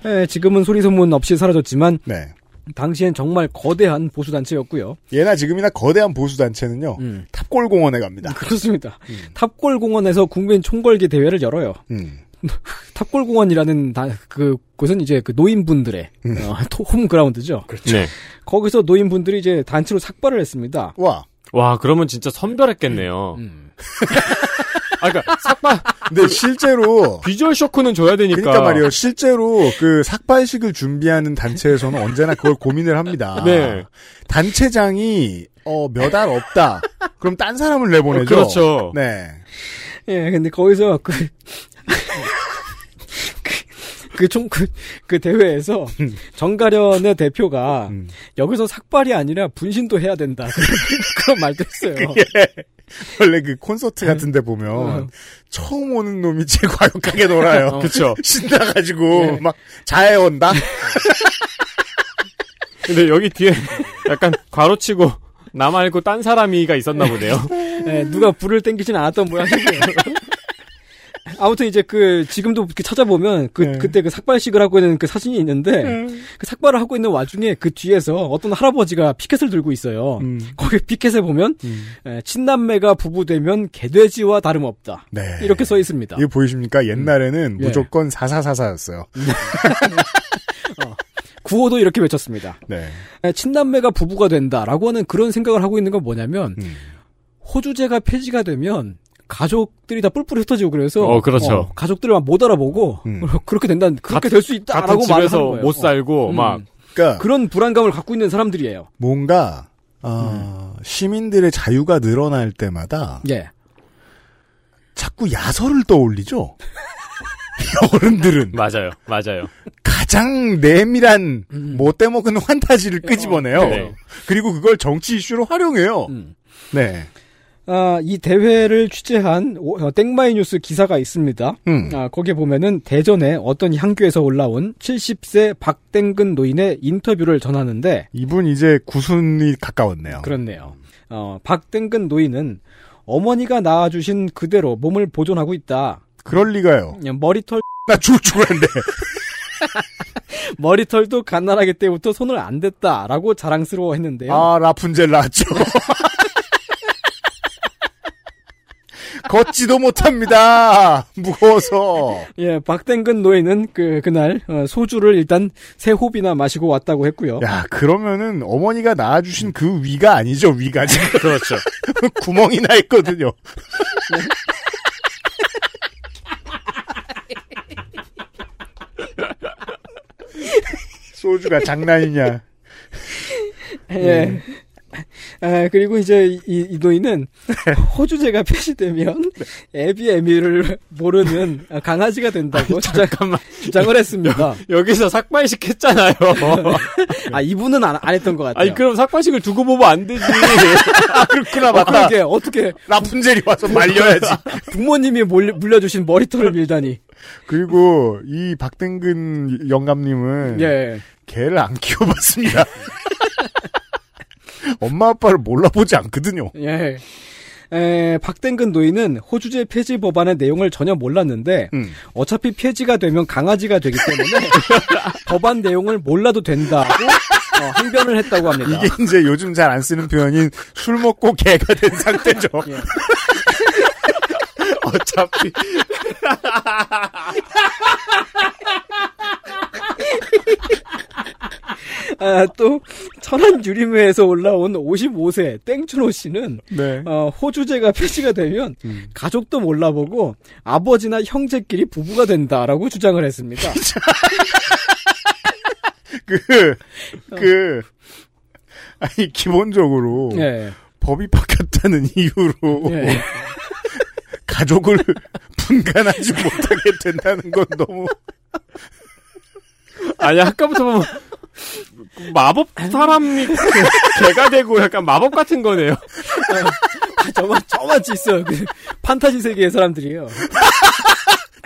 에, 지금은 소리 소문 없이 사라졌지만 네. 당시엔 정말 거대한 보수 단체였고요. 예나 지금이나 거대한 보수 단체는요 음. 탑골 공원에 갑니다. 그렇습니다. 탑골 공원에서 국민 총궐기 대회를 열어요. 음. <laughs> 탑골 공원이라는 다, 그 곳은 이제 그 노인분들의 음. 어, <laughs> 토- 홈그라운드죠. 네. 거기서 노인분들이 이제 단체로 삭발을 했습니다. 와. 와 그러면 진짜 선별했겠네요. <laughs> 음. 아 그러니까 삭발 근데 실제로 비주얼 쇼크는 줘야 되니까. 그러니까 말이에요. 실제로 그 삭발식을 준비하는 단체에서는 언제나 그걸 고민을 합니다. <laughs> 네. 단체장이 어, 몇 알 없다. 그럼 딴 사람을 내보내죠. 어, 그렇죠. 네. 예, 근데 거기서 그, 그 총, 그, 그 대회에서 정가련의 대표가 음. 여기서 삭발이 아니라 분신도 해야 된다. <laughs> 그런 말도 했어요. 원래 그 콘서트 같은 데 어. 보면 처음 오는 놈이 제일 과격하게 놀아요. <laughs> 그쵸. 신나가지고 네. 막 자해 온다. <laughs> 근데 여기 뒤에 약간 괄호치고 나 말고 딴 사람이가 있었나 보네요. 예, 누가 불을 땡기진 않았던 모양이에요. 아무튼 이제 그 지금도 이렇게 찾아보면 그 네. 그때 그 삭발식을 하고 있는 그 사진이 있는데 그 삭발을 하고 있는 와중에 그 뒤에서 어떤 할아버지가 피켓을 들고 있어요. 음. 거기 피켓에 보면 에, 친남매가 부부되면 개돼지와 다름없다. 네. 이렇게 써 있습니다. 이거 보이십니까? 옛날에는 예. 무조건 사사사사였어요. <laughs> 구호도 이렇게 외쳤습니다. 네. 에, 친남매가 부부가 된다라고 하는 그런 생각을 하고 있는 건 뭐냐면 음. 호주제가 폐지가 되면 가족들이 다 뿔뿔이 흩어지고 그래서 어, 그렇죠. 가족들을 막못 알아보고 음. <laughs> 그렇게 된다 그렇게 될 수 있다라고 거예요. 못 살고 어. 막 음. 그러니까 그런 불안감을 갖고 있는 사람들이에요. 뭔가 어, 시민들의 자유가 늘어날 때마다 예. 자꾸 야설을 떠올리죠. <laughs> 어른들은 맞아요, 맞아요. 가장 내밀한 음. 못 대먹은 <laughs> 환타지를 끄집어내요. 네. 그리고 그걸 정치 이슈로 활용해요. 음. 네. 아, 이 대회를 취재한 오- 어, 땡마이 뉴스 기사가 있습니다. 음. 아, 거기에 보면은 대전에 어떤 향교에서 올라온 70세 박땡근 노인의 인터뷰를 전하는데 이분 이제 구순이 가까웠네요. 그렇네요. 어, 박땡근 노인은 어머니가 낳아주신 그대로 몸을 보존하고 있다. 그럴 리가요. 그냥 머리털 <laughs> 나 죽을 죽었는데. <laughs> 머리털도 갓난아기 때부터 손을 안 댔다라고 자랑스러워했는데요. 아 라푼젤 나왔죠. <laughs> 걷지도 못합니다. <laughs> 무거워서. 예, 박댕근 노예는 그 그날 어, 소주를 일단 세 호비나 마시고 왔다고 했고요. 야, 그러면은 어머니가 낳아주신 그 위가 아니죠 위가 지금 <laughs> 그렇죠. <laughs> 구멍이 나 있거든요. 소주가 장난이냐? 예. 음. 아, 그리고 이제 이, 이 노인은 <laughs> 호주제가 폐지되면 애비 애미를 모르는 <laughs> 강아지가 된다고 주장, 주장을 했습니다. 여 기서 삭발식 했잖아요. <laughs> 아, 이분은 안, 안 했던 것 같아요. 아니, 그럼 삭발식을 두고 보면 안 되지. 아, 그렇구나, 어, 맞다. 그러게, 어떻게. 라푼젤이 와서 말려야지. 부모님이 몰, 물려주신 머리털을 밀다니. 그리고 이 박댕근 영감님은 예. 개를 안 키워봤습니다. <laughs> 엄마 아빠를 몰라보지 않거든요. 예. 에, 박댕근 노인은 호주제 폐지 법안의 내용을 전혀 몰랐는데 음. 어차피 폐지가 되면 강아지가 되기 때문에 <laughs> 법안 내용을 몰라도 된다고 어, 항변을 했다고 합니다. 이게 이제 요즘 잘 안 쓰는 표현인 술 먹고 개가 된 상태죠. <laughs> 예. 어차피 아, 또 천안 유림회에서 올라온 55세 땡준호 씨는 네. 어, 호주제가 폐지가 되면 가족도 몰라보고 아버지나 형제끼리 부부가 된다라고 주장을 했습니다. <laughs> 그, 그, 아니, 기본적으로, 예. 법이 바뀌었다는 이유로, 예. <laughs> 가족을 분간하지 못하게 된다는 건 너무, 아니, 아까부터 보면, 마법 사람이 개가 되고 약간 마법 같은 거네요. 아, 저만 저만 있어요. 그 판타지 세계의 사람들이에요. <laughs>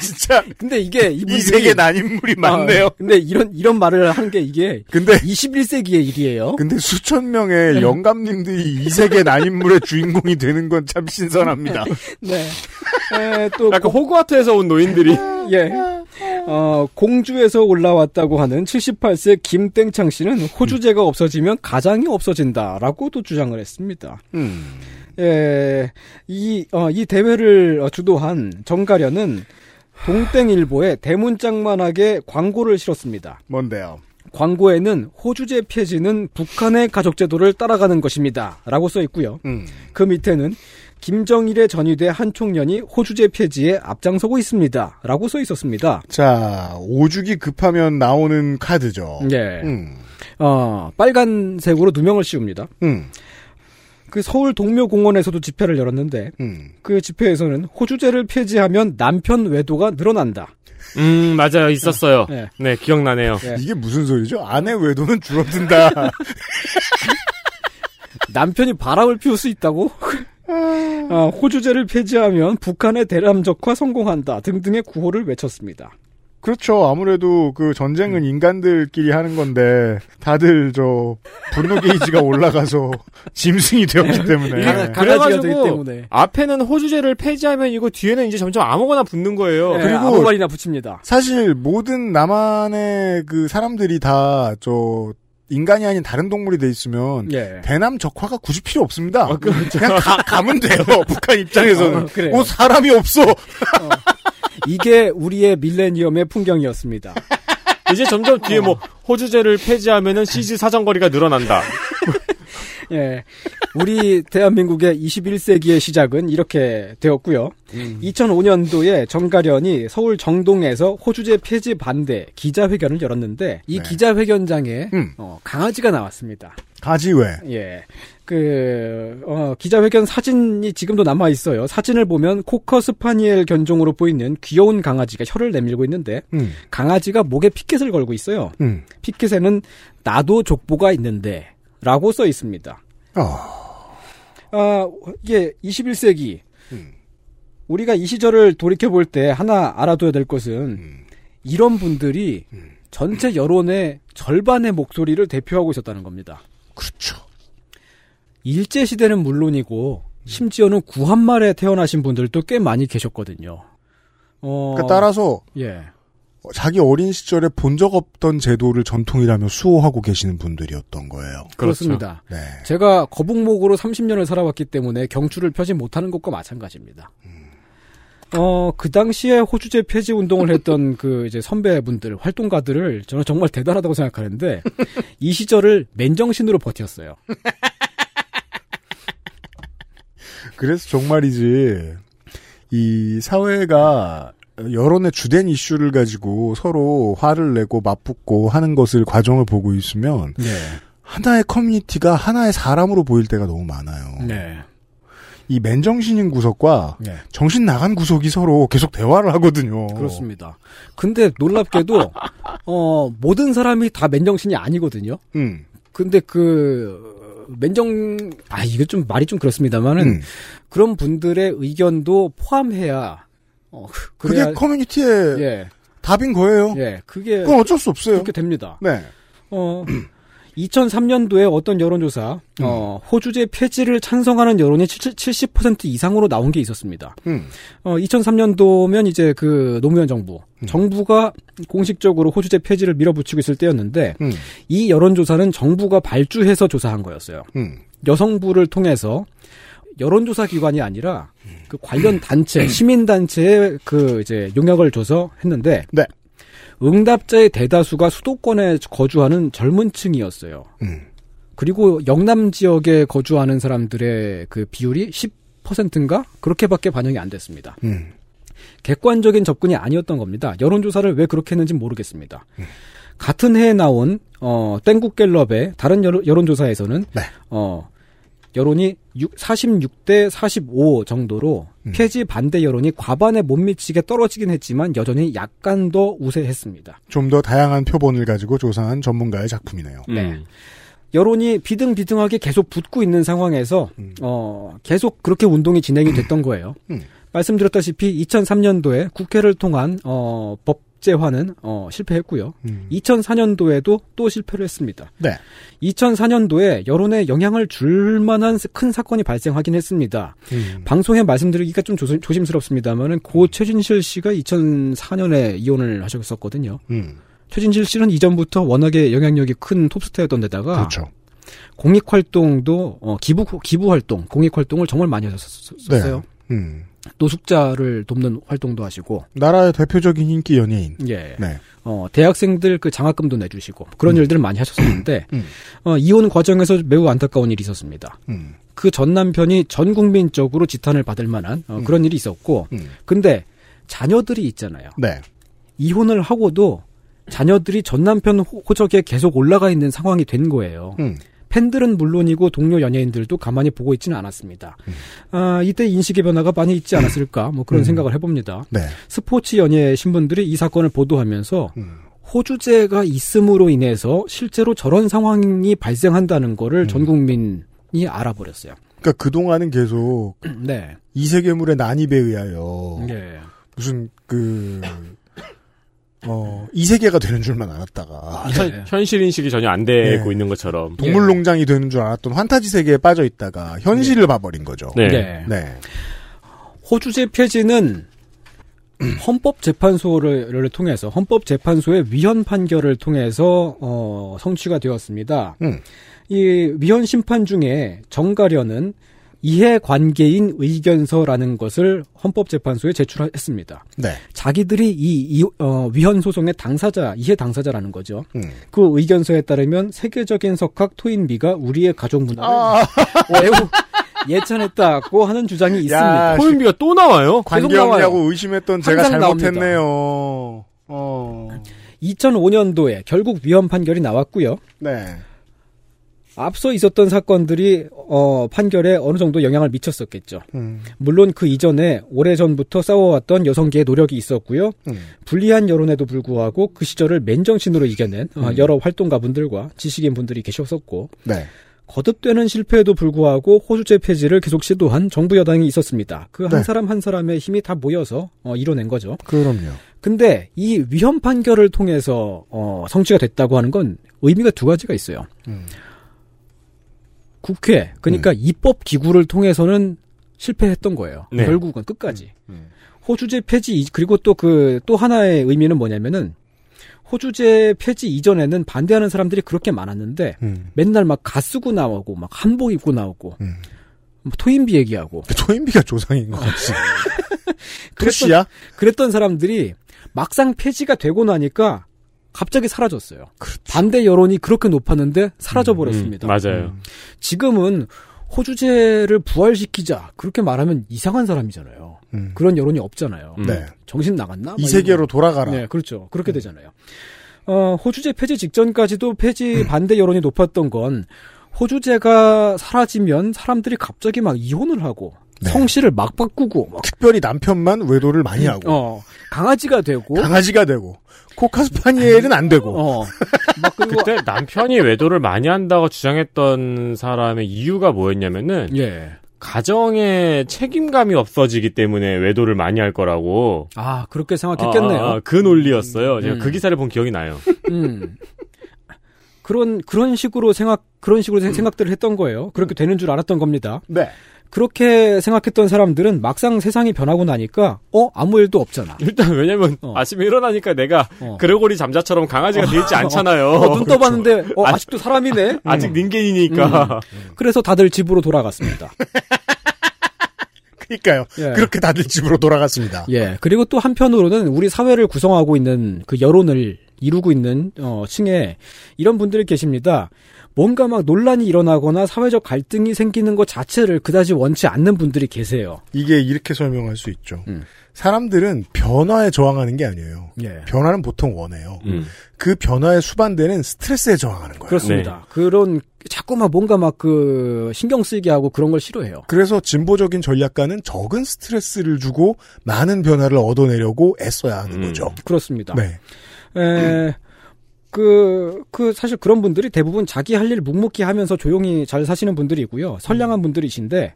진짜. 근데 이게 이분들이 이 세계 난인물이 많네요. 아, 근데 이런 이런 말을 한 게 이게 근데 21세기의 일이에요. 근데 수천 명의 영감님들이 이 세계 난인물의 주인공이 되는 건 참 신선합니다. <laughs> 네. 에, 또 약간 호그와트에서 온 노인들이. 예. 어, 공주에서 올라왔다고 하는 78세 김땡창 씨는 호주제가 없어지면 가장이 없어진다라고 또 주장을 했습니다. 음. 예, 이, 어, 이 대회를 어, 주도한 정가련은 동땡일보에 대문짝만하게 광고를 실었습니다. 뭔데요? 광고에는 호주제 폐지는 북한의 가족제도를 따라가는 것입니다. 라고 써 있고요. 음. 그 밑에는 김정일의 전위대 한 총련이 호주제 폐지에 앞장서고 있습니다. 라고 써 있었습니다. 자, 오죽이 급하면 나오는 카드죠. 예. 음. 어, 빨간색으로 누명을 씌웁니다. 음. 그 서울 동묘공원에서도 집회를 열었는데, 음. 그 집회에서는 호주제를 폐지하면 남편 외도가 늘어난다. 음, 맞아요. 있었어요. 예. 네, 기억나네요. 예. 이게 무슨 소리죠? 아내 외도는 줄어든다. <laughs> 남편이 바람을 피울 수 있다고? <laughs> 어, 호주제를 폐지하면 북한의 대남적화 성공한다 등등의 구호를 외쳤습니다. 그렇죠. 아무래도 그 전쟁은 인간들끼리 하는 건데 다들 저 분노 게이지가 <laughs> 올라가서 짐승이 되었기 때문에 강- 강아지가 되기 그래가지고 때문에. 앞에는 호주제를 폐지하면 이거 뒤에는 이제 점점 아무거나 붙는 거예요. 예, 그리고- 아무 말이나 붙입니다. 사실 모든 남한의 그 사람들이 다 저 인간이 아닌 다른 동물이 돼 있으면 예. 대남 적화가 굳이 필요 없습니다. 그냥 가, 가면 돼요. <laughs> 북한 입장에서는. 어. 어, 사람이 없어. 이게 우리의 밀레니엄의 풍경이었습니다. <laughs> 이제 점점 뒤에 뭐 호주제를 폐지하면은 CG 사정거리가 늘어난다. 예. 우리 대한민국의 21세기의 시작은 이렇게 되었고요. 2005년도에 정가련이 서울 정동에서 호주제 폐지 반대 기자회견을 열었는데 이 네. 기자회견장에 음. 어, 강아지가 나왔습니다. 가지 왜? 예. 그, 어, 기자회견 사진이 지금도 남아 있어요. 사진을 보면 코커 스파니엘 견종으로 보이는 귀여운 강아지가 혀를 내밀고 있는데, 음. 강아지가 목에 피켓을 걸고 있어요. 음. 피켓에는 나도 족보가 있는데, 라고 써 있습니다. 어. 아, 이게 21세기. 음. 우리가 이 시절을 돌이켜볼 때 하나 알아둬야 될 것은, 음. 이런 분들이 전체 여론의 절반의 목소리를 대표하고 있었다는 겁니다. 그렇죠. 일제시대는 물론이고, 심지어는 구한말에 태어나신 분들도 꽤 많이 계셨거든요. 어, 그러니까 따라서 예. 어, 자기 어린 시절에 본 적 없던 제도를 전통이라며 수호하고 계시는 분들이었던 거예요. 그렇습니다. 네. 제가 거북목으로 30년을 살아왔기 때문에 경추를 펴지 못하는 것과 마찬가지입니다. 어, 그 당시에 호주제 폐지 운동을 했던 <laughs> 그 이제 선배분들, 활동가들을 저는 정말 대단하다고 생각하는데, 이 시절을 맨정신으로 버텼어요. <laughs> 그래서 정말이지 이 사회가 여론의 주된 이슈를 가지고 서로 화를 내고 맞붙고 하는 것을 과정을 보고 있으면 네. 하나의 커뮤니티가 하나의 사람으로 보일 때가 너무 많아요. 네. 이 맨정신인 구석과 네. 정신 나간 구석이 서로 계속 대화를 하거든요. 그렇습니다. 근데 놀랍게도 <laughs> 어 모든 사람이 다 맨정신이 아니거든요. 음. 근데 그 맨정 아 이게 좀 말이 좀 그렇습니다만은 음. 그런 분들의 의견도 포함해야 어 그래야 그게 커뮤니티의 예. 답인 거예요. 예. 그게 그건 어쩔 수 없어요. 그렇게 됩니다. 네. 어 <clears throat> 2003년도에 어떤 여론조사 어 음. 호주제 폐지를 찬성하는 여론이 70% 이상으로 나온 게 있었습니다. 음. 어, 2003년도면 이제 그 노무현 정부, 정부가 공식적으로 호주제 폐지를 밀어붙이고 있을 때였는데, 음. 이 여론조사는 정부가 발주해서 조사한 거였어요. 음. 여성부를 통해서 여론조사 기관이 아니라 그 관련 단체, 시민단체에 그 이제 용역을 줘서 했는데, 네. 응답자의 대다수가 수도권에 거주하는 젊은 층이었어요. 음. 그리고 영남 지역에 거주하는 사람들의 그 비율이 10%인가? 그렇게밖에 반영이 안 됐습니다. 음. 객관적인 접근이 아니었던 겁니다. 여론조사를 왜 그렇게 했는지 모르겠습니다. 같은 해에 나온 어 땡국 갤럽의 다른 여론, 여론조사에서는 네. 어 여론이 6, 46대 45 정도로 음. 폐지 반대 여론이 과반에 못 미치게 떨어지긴 했지만 여전히 약간 더 우세했습니다. 좀 더 다양한 표본을 가지고 조사한 전문가의 작품이네요. 네. 여론이 비등비등하게 계속 붙고 있는 상황에서 어 계속 그렇게 운동이 진행이 됐던 거예요. 음. 말씀드렸다시피 2003년도에 국회를 통한 어 법 제화는 어 실패했고요. 음. 2004년도에도 또 실패를 했습니다. 네. 2004년도에 여론에 영향을 줄 만한 큰 사건이 발생하긴 했습니다. 음. 방송에 말씀드리기가 좀 조심, 조심스럽습니다만은 고 최진실 씨가 2004년에 이혼을 하셨었거든요. 음. 최진실 씨는 이전부터 워낙에 영향력이 큰 톱스타였던 데다가 그렇죠. 공익 활동도 어, 기부 기부 활동, 공익 활동을 정말 많이 하셨었어요. 음. 노숙자를 돕는 활동도 하시고 나라의 대표적인 인기 연예인. 예. 네. 어, 대학생들 그 장학금도 내주시고 그런 일들을 많이 하셨었는데 음. 어, 이혼 과정에서 매우 안타까운 일이 있었습니다. 음. 그전 남편이 전 국민적으로 지탄을 받을 만한 어, 그런 일이 있었고 음. 근데 자녀들이 있잖아요. 네. 이혼을 하고도 자녀들이 전 남편 호- 호적에 계속 올라가 있는 상황이 된 거예요. 음. 팬들은 물론이고 동료 연예인들도 가만히 보고 있지는 않았습니다. 아, 이때 인식의 변화가 많이 있지 않았을까 뭐 그런 음. 생각을 해봅니다. 네. 스포츠 연예 신분들이 이 사건을 보도하면서 음. 호주제가 있음으로 인해서 실제로 저런 상황이 발생한다는 거를 음. 전 국민이 알아버렸어요. 그러니까 그 동안은 계속 <clears throat> 네. 이 세계물의 난입에 의하여 네. 무슨 그 어, 이 세계가 되는 줄만 알았다가 현, 현실 인식이 전혀 안 되고 있는 것처럼. 동물농장이 되는 줄 알았던 환타지 세계에 빠져 있다가 현실을 봐버린 거죠. 네. 네. 네. 호주제 폐지는 <clears throat> 헌법재판소를 통해서 헌법재판소의 위헌 판결을 통해서 어, 성취가 되었습니다. 음. 이 위헌 심판 중에 정가련은 이해관계인 의견서라는 것을 헌법재판소에 제출했습니다. 네. 자기들이 이, 이 어, 위헌 소송의 당사자, 이해 당사자라는 거죠. 음. 그 의견서에 따르면 세계적인 석학 토인비가 우리의 가족 문화를 아. 매우 예찬했다고 하는 주장이 있습니다. 야, 토인비가 또 나와요? 계속 나와요. 관계없냐고 의심했던 제가 잘못했네요. 어. 2005년도에 결국 위헌 판결이 나왔고요. 네. 앞서 있었던 사건들이 어, 판결에 어느 정도 영향을 미쳤었겠죠. 음. 물론 그 이전에 오래전부터 싸워왔던 여성계의 노력이 있었고요. 음. 불리한 여론에도 불구하고 그 시절을 맨정신으로 이겨낸 어, 음. 여러 활동가분들과 지식인 분들이 계셨었고 네. 거듭되는 실패에도 불구하고 호주제 폐지를 계속 시도한 정부 여당이 있었습니다. 그한 네. 사람 한 사람의 힘이 다 모여서 어, 이뤄낸 거죠. 그럼요. 근데 이 위헌 판결을 통해서 어, 성취가 됐다고 하는 건 의미가 두 가지가 있어요. 음. 국회 그러니까 입법 기구를 통해서는 실패했던 거예요. 네. 결국은 끝까지 음. 호주제 폐지 이- 그리고 또 그 또 하나의 의미는 뭐냐면은 호주제 폐지 이전에는 반대하는 사람들이 그렇게 많았는데 음. 맨날 막 가 쓰고 나오고 막 한복 입고 나오고 음. 뭐 토인비 얘기하고 토인비가 조상인 것 같지. <laughs> 그랬던, 토시야? 그랬던 사람들이 막상 폐지가 되고 나니까 갑자기 사라졌어요. 반대 여론이 그렇게 높았는데 사라져 버렸습니다. 음, 맞아요. 음. 지금은 호주제를 부활시키자 그렇게 말하면 이상한 사람이잖아요. 음. 그런 여론이 없잖아요. 네. 정신 나갔나? 이막 세계로. 돌아가라. 네, 그렇죠. 그렇게 되잖아요. 어, 호주제 폐지 직전까지도 폐지 반대 여론이 높았던 건 호주제가 사라지면 사람들이 갑자기 막 이혼을 하고 성씨를 막 바꾸고 막 특별히 남편만 외도를 많이 하고 어, 강아지가 되고 강아지가 되고 코카스파니엘은 안 되고 어, <laughs> 그때 남편이 외도를 많이 한다고 주장했던 사람의 이유가 뭐였냐면은 예. 가정에 책임감이 없어지기 때문에 외도를 많이 할 거라고. 아 그렇게 생각했겠네요. 아, 아, 그 논리였어요. 제가 음. 그 기사를 본 기억이 나요. 음. 그런 그런 식으로 생각 그런 식으로 생- 생각들을 했던 거예요. 그렇게 되는 줄 알았던 겁니다. 네. 그렇게 생각했던 사람들은 막상 세상이 변하고 나니까 어 아무 일도 없잖아. 일단 왜냐면 아침에 일어나니까 내가 그레고리 잠자처럼 강아지가 돼 있지 않잖아요. 어, 눈 떠봤는데 어, 아직도 사람이네. <laughs> 아직 음. 닌겐이니까. 그래서 다들 집으로 돌아갔습니다. <laughs> 그러니까요. 예. 그렇게 다들 집으로 돌아갔습니다. 예. 그리고 또 한편으로는 우리 사회를 구성하고 있는 그 여론을 이루고 있는 어, 층에 이런 분들이 계십니다. 뭔가 막 논란이 일어나거나 사회적 갈등이 생기는 것 자체를 그다지 원치 않는 분들이 계세요. 이게 이렇게 설명할 수 있죠. 음. 사람들은 변화에 저항하는 게 아니에요. 예. 변화는 보통 원해요. 음. 그 변화에 수반되는 스트레스에 저항하는 거예요. 그렇습니다. 그런 자꾸만 뭔가 막 그 신경 쓰이게 하고 그런 걸 싫어해요. 그래서 진보적인 전략가는 적은 스트레스를 주고 많은 변화를 얻어내려고 애써야 하는 거죠. 그렇습니다. 네. 에, 그, 그, 사실 그런 분들이 대부분 자기 할 일 묵묵히 하면서 조용히 잘 사시는 분들이고요. 선량한 분들이신데,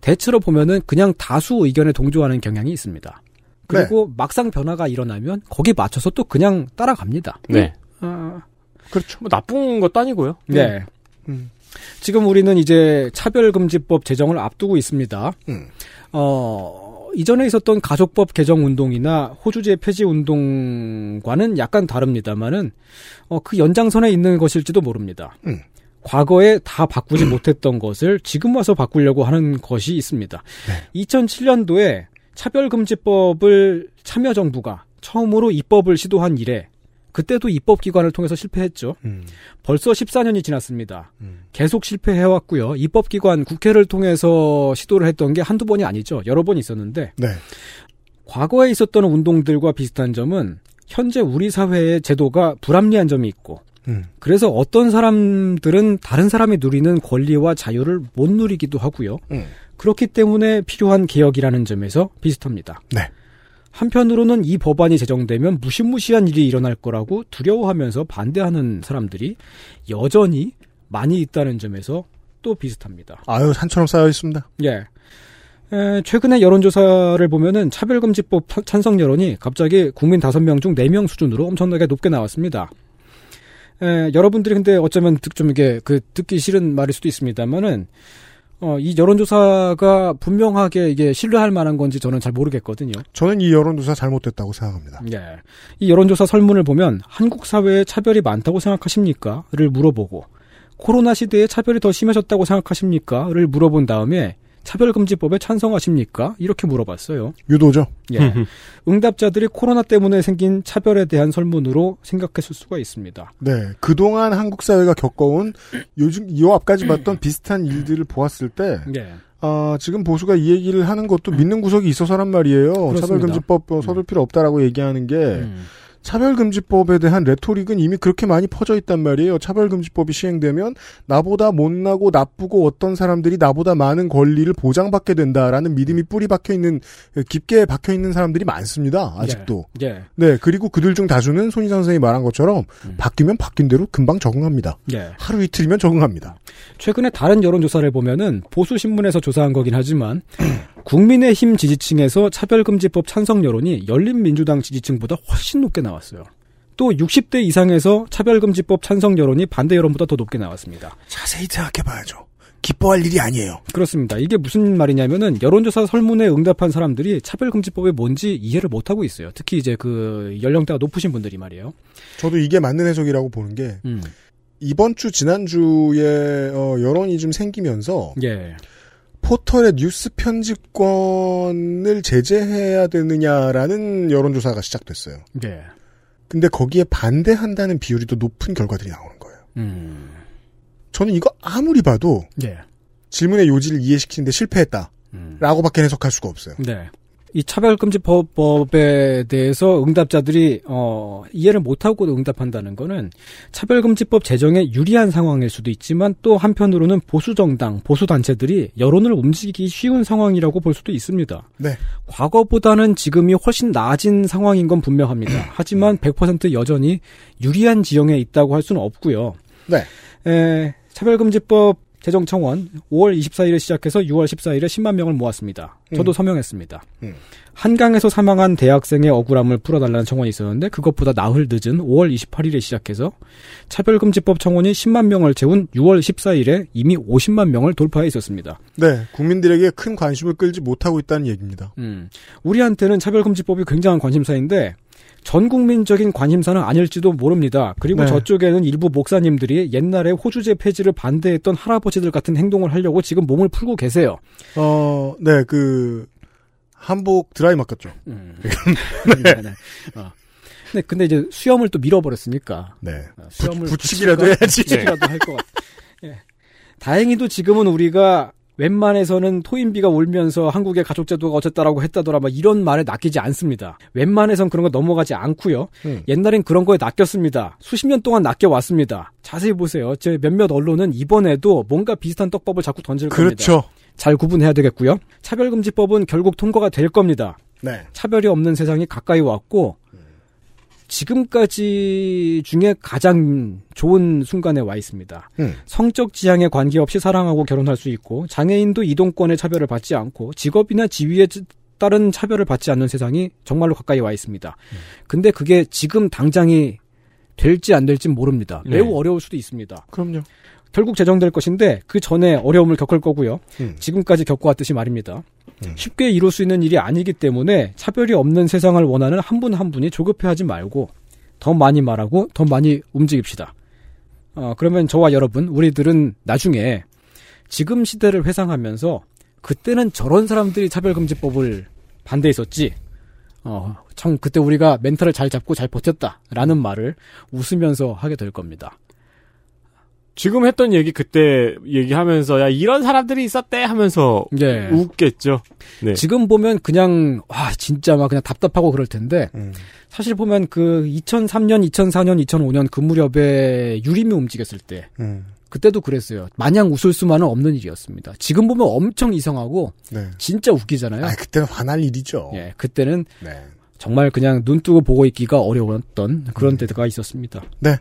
대체로 보면은 그냥 다수 의견에 동조하는 경향이 있습니다. 그리고 막상 변화가 일어나면 거기에 맞춰서 또 그냥 따라갑니다. 네. 어, 그렇죠. 뭐 나쁜 것도 아니고요. 네. 음. 지금 우리는 이제 차별금지법 제정을 앞두고 있습니다. 음. 어, 이전에 있었던 가족법 개정 운동이나 호주제 폐지 운동과는 약간 다릅니다만은, 어, 그 연장선에 있는 것일지도 모릅니다. 음. 과거에 다 바꾸지 못했던 것을 지금 와서 바꾸려고 하는 것이 있습니다. 2007년도에 차별금지법을 참여정부가 처음으로 입법을 시도한 이래 그때도 입법기관을 통해서 실패했죠. 음. 벌써 14년이 지났습니다. 계속 실패해왔고요. 입법기관 국회를 통해서 시도를 했던 게 한두 번이 아니죠. 여러 번 있었는데 네. 과거에 있었던 운동들과 비슷한 점은 현재 우리 사회의 제도가 불합리한 점이 있고 음. 그래서 어떤 사람들은 다른 사람이 누리는 권리와 자유를 못 누리기도 하고요. 음. 그렇기 때문에 필요한 개혁이라는 점에서 비슷합니다. 네. 한편으로는 이 법안이 제정되면 무시무시한 일이 일어날 거라고 두려워하면서 반대하는 사람들이 여전히 많이 있다는 점에서 또 비슷합니다. 아유, 산처럼 쌓여 있습니다. 예. 에, 최근에 여론조사를 보면은 차별금지법 타- 찬성 여론이 갑자기 국민 5명 중 4명 수준으로 엄청나게 높게 나왔습니다. 에, 여러분들이 근데 어쩌면 듣, 좀 이게 그 듣기 싫은 말일 수도 있습니다만은 어, 이 여론조사가 분명하게 이게 신뢰할 만한 건지 저는 잘 모르겠거든요. 저는 이 여론조사 잘못됐다고 생각합니다. 예. 이 여론조사 설문을 보면 한국 사회에 차별이 많다고 생각하십니까? 를 물어보고 코로나 시대에 차별이 더 심해졌다고 생각하십니까? 를 물어본 다음에 차별금지법에 찬성하십니까? 이렇게 물어봤어요. 유도죠. 예. <laughs> 응답자들이 코로나 때문에 생긴 차별에 대한 설문으로 생각했을 수가 있습니다. 네. 그동안 한국 사회가 겪어온 요즘, 이 앞까지 봤던 비슷한 일들을 보았을 때, 예. 아, 지금 보수가 이 얘기를 하는 것도 믿는 구석이 있어서란 말이에요. 그렇습니다. 차별금지법 어, 서둘 필요 없다라고 얘기하는 게, 음. 차별금지법에 대한 레토릭은 이미 그렇게 많이 퍼져 있단 말이에요. 차별금지법이 시행되면 나보다 못나고 나쁘고 어떤 사람들이 나보다 많은 권리를 보장받게 된다라는 믿음이 뿌리 박혀 있는 깊게 박혀 있는 사람들이 많습니다. 아직도. 예. 네, 그리고 그들 중 다수는 손희상 선생이 말한 것처럼 바뀌면 바뀐 대로 금방 적응합니다. 예. 하루 이틀이면 적응합니다. 최근에 다른 여론조사를 보면은 보수 신문에서 조사한 거긴 하지만 국민의힘 지지층에서 차별금지법 찬성 여론이 열린민주당 지지층보다 훨씬 높게 나왔어요. 또 60대 이상에서 차별금지법 찬성 여론이 반대 여론보다 더 높게 나왔습니다. 자세히 생각해봐야죠. 기뻐할 일이 아니에요. 그렇습니다. 이게 무슨 말이냐면은 여론조사 설문에 응답한 사람들이 차별금지법이 뭔지 이해를 못하고 있어요. 특히 이제 그 연령대가 높으신 분들이 말이에요. 저도 이게 맞는 해석이라고 보는 게 음. 이번 주 지난주에 어, 여론이 좀 생기면서 예. 포털의 뉴스 편집권을 제재해야 되느냐라는 여론조사가 시작됐어요. 예. 근데 거기에 반대한다는 비율이 더 높은 결과들이 나오는 거예요. 음. 저는 이거 아무리 봐도 예. 질문의 요지를 이해시키는데 실패했다. 음. 라고밖에 해석할 수가 없어요. 네. 이 차별금지법에 대해서 응답자들이 어, 이해를 못하고 응답한다는 거는 차별금지법 제정에 유리한 상황일 수도 있지만 또 한편으로는 보수 정당, 보수 단체들이 여론을 움직이기 쉬운 상황이라고 볼 수도 있습니다. 네. 과거보다는 지금이 훨씬 나아진 상황인 건 분명합니다. <clears throat> 하지만 100% 여전히 유리한 지형에 있다고 할 수는 없고요. 네. 에, 차별금지법 재정청원 5월 24일에 시작해서 6월 14일에 10만 명을 모았습니다. 저도 음. 서명했습니다. 음. 한강에서 사망한 대학생의 억울함을 풀어달라는 청원이 있었는데 그것보다 나흘 늦은 5월 28일에 시작해서 차별금지법 청원이 10만 명을 채운 6월 14일에 이미 50만 명을 돌파해 있었습니다. 네, 국민들에게 큰 관심을 끌지 못하고 있다는 얘기입니다. 음, 우리한테는 차별금지법이 굉장한 관심사인데 전 국민적인 관심사는 아닐지도 모릅니다. 그리고 네. 저쪽에는 일부 목사님들이 옛날에 호주제 폐지를 반대했던 할아버지들 같은 행동을 하려고 지금 몸을 풀고 계세요. 어, 네, 그 한복 드라이 맡겼죠. 음. <laughs> 네. 네. 어. 근데, 근데 이제 수염을 또 밀어버렸으니까. 네. 어, 수염을 부- 붙이기라도 해야지. 붙이기라도 할 것 같아. 예. 다행히도 지금은 우리가 웬만해서는 토인비가 울면서 한국의 가족 제도가 어쨌다라고 했다더라 막 이런 말에 낚이지 않습니다. 웬만해선 그런 거 넘어가지 않고요. 음. 옛날엔 그런 거에 낚였습니다. 수십 년 동안 낚여 왔습니다. 자세히 보세요. 제 몇몇 언론은 이번에도 뭔가 비슷한 떡밥을 자꾸 던질 겁니다. 그렇죠. 잘 구분해야 되겠고요. 차별금지법은 결국 통과가 될 겁니다. 네. 차별이 없는 세상이 가까이 왔고 지금까지 중에 가장 좋은 순간에 와 있습니다. 음. 성적 지향에 관계없이 사랑하고 결혼할 수 있고 장애인도 이동권의 차별을 받지 않고 직업이나 지위에 찌- 따른 차별을 받지 않는 세상이 정말로 가까이 와 있습니다. 근데 그게 지금 당장이 될지 안 될지 모릅니다. 네. 매우 어려울 수도 있습니다. 그럼요. 결국 제정될 것인데 그 전에 어려움을 겪을 거고요. 음. 지금까지 겪어왔듯이 말입니다. 쉽게 이룰 수 있는 일이 아니기 때문에 차별이 없는 세상을 원하는 한분한 분이 조급해하지 말고 더 많이 말하고 더 많이 움직입시다. 어, 그러면 저와 여러분, 우리들은 나중에 지금 시대를 회상하면서 그때는 저런 사람들이 차별금지법을 반대했었지. 어, 참 그때 우리가 멘탈을 잘 잡고 잘 버텼다라는 말을 웃으면서 하게 될 겁니다. 지금 했던 얘기 그때 얘기하면서 야 이런 사람들이 있었대 하면서 네. 웃겠죠. 네. 지금 보면 그냥 와 진짜 막 그냥 답답하고 그럴 텐데 음. 사실 보면 그 2003년, 2004년, 2005년 그 무렵에 유림이 움직였을 때 음. 그때도 그랬어요. 마냥 웃을 수만은 없는 일이었습니다. 지금 보면 엄청 이상하고 네. 진짜 웃기잖아요. 아, 그때는 화날 일이죠. 예, 그때는 네. 정말 그냥 눈 뜨고 보고 있기가 어려웠던 그런 때가 있었습니다. 네.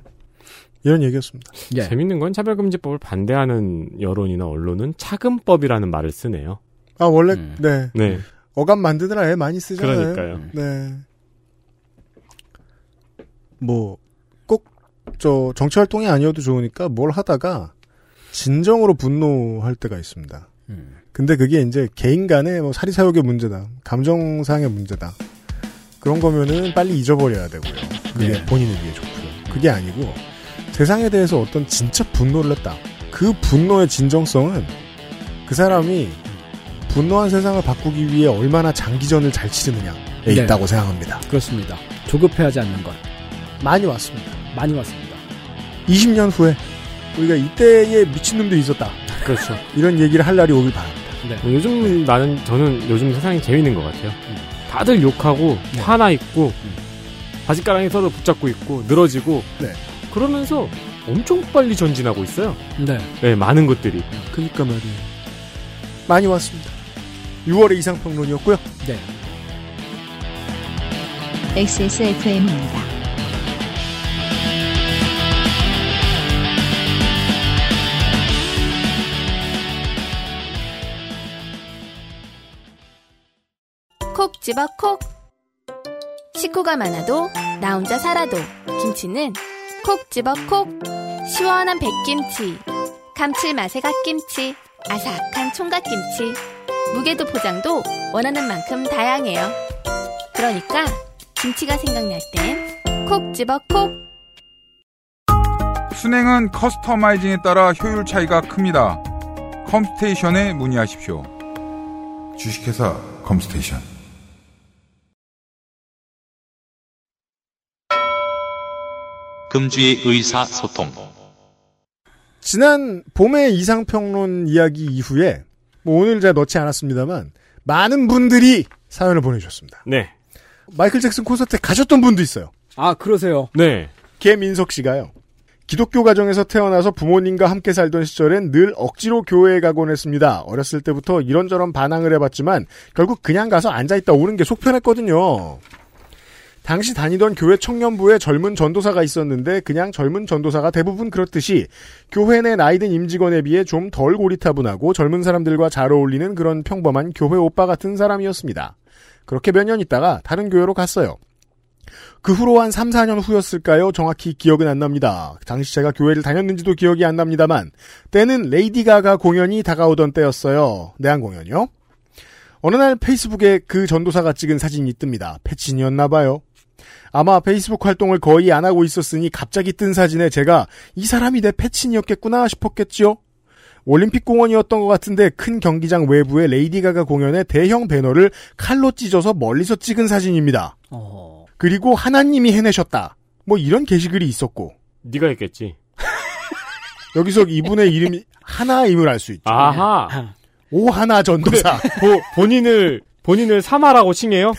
이런 얘기였습니다. 예. 재밌는 건 차별금지법을 반대하는 여론이나 언론은 차금법이라는 말을 쓰네요. 아, 원래, 음. 네. 네. 어감 만드느라 애 많이 쓰잖아요. 그러니까요. 네. 뭐, 꼭, 저, 정치 활동이 아니어도 좋으니까 뭘 하다가 진정으로 분노할 때가 있습니다. 음. 근데 그게 이제 개인 간의 뭐 사리사욕의 문제다. 감정상의 문제다. 그런 거면은 빨리 잊어버려야 되고요. 그게 네. 본인을 위해 좋고요. 그게 아니고 세상에 대해서 어떤 진짜 분노를 했다. 그 분노의 진정성은 그 사람이 분노한 세상을 바꾸기 위해 얼마나 장기전을 잘 치르느냐에 네. 있다고 생각합니다. 그렇습니다. 조급해하지 않는 것 많이 왔습니다. 많이 왔습니다. 20년 후에 우리가 이때에 미친놈들이 있었다. 그렇죠. <laughs> 이런 얘기를 할 날이 오길 바랍니다. 네. 뭐 요즘 나는 저는 요즘 세상이 재밌는 것 같아요. 다들 욕하고 네. 화나 있고 바지가랑이 서로 붙잡고 있고 늘어지고 네. 그러면서 엄청 빨리 전진하고 있어요. 네. 네, 많은 것들이. 그니까 말이에요. 많이 왔습니다. 6월의 이상평론이었고요. 네. XSFM입니다. 콕 집어 콕. 식구가 많아도 나 혼자 살아도 김치는 콕 집어 콕. 시원한 백김치, 감칠맛의 갓김치, 아삭한 총각김치. 무게도 포장도 원하는 만큼 다양해요. 그러니까 김치가 생각날 땐 콕 집어 콕. 순행은 커스터마이징에 따라 효율 차이가 큽니다. 컴스테이션에 문의하십시오. 주식회사 컴스테이션. 금주의 의사소통. 지난 봄의 이상평론 이야기 이후에 뭐 오늘 제가 넣지 않았습니다만 많은 분들이 사연을 보내주셨습니다. 네. 마이클 잭슨 콘서트에 가셨던 분도 있어요. 아, 그러세요. 네. 개민석 씨가요. 기독교 가정에서 태어나서 부모님과 함께 살던 시절엔 늘 억지로 교회에 가곤 했습니다. 어렸을 때부터 이런저런 반항을 해봤지만 결국 그냥 가서 앉아있다 오는 게 속편했거든요. 당시 다니던 교회 청년부에 젊은 전도사가 있었는데 그냥 젊은 전도사가 대부분 그렇듯이 교회 내 나이든 임직원에 비해 좀 덜 고리타분하고 젊은 사람들과 잘 어울리는 그런 평범한 교회 오빠 같은 사람이었습니다. 그렇게 몇 년 있다가 다른 교회로 갔어요. 그 후로 한 3, 4년 후였을까요? 정확히 기억은 안 납니다. 당시 제가 교회를 다녔는지도 기억이 안 납니다만 때는 레이디 가가 공연이 다가오던 때였어요. 내한 공연이요. 어느 날 페이스북에 그 전도사가 찍은 사진이 뜹니다. 패친이었나 봐요. 아마 페이스북 활동을 거의 안 하고 있었으니 갑자기 뜬 사진에 제가 이 사람이 내 패친이었겠구나 싶었겠지요. 올림픽 공원이었던 것 같은데 큰 경기장 외부에 레이디 가가 공연의 대형 배너를 칼로 찢어서 멀리서 찍은 사진입니다. 어. 그리고 하나님이 해내셨다. 뭐 이런 게시글이 있었고 네가 했겠지. <laughs> 여기서 이분의 이름이 하나임을 알 수 있죠. 아하. 오하나 전도사. 보- 본인을 본인을 사마라고 칭해요?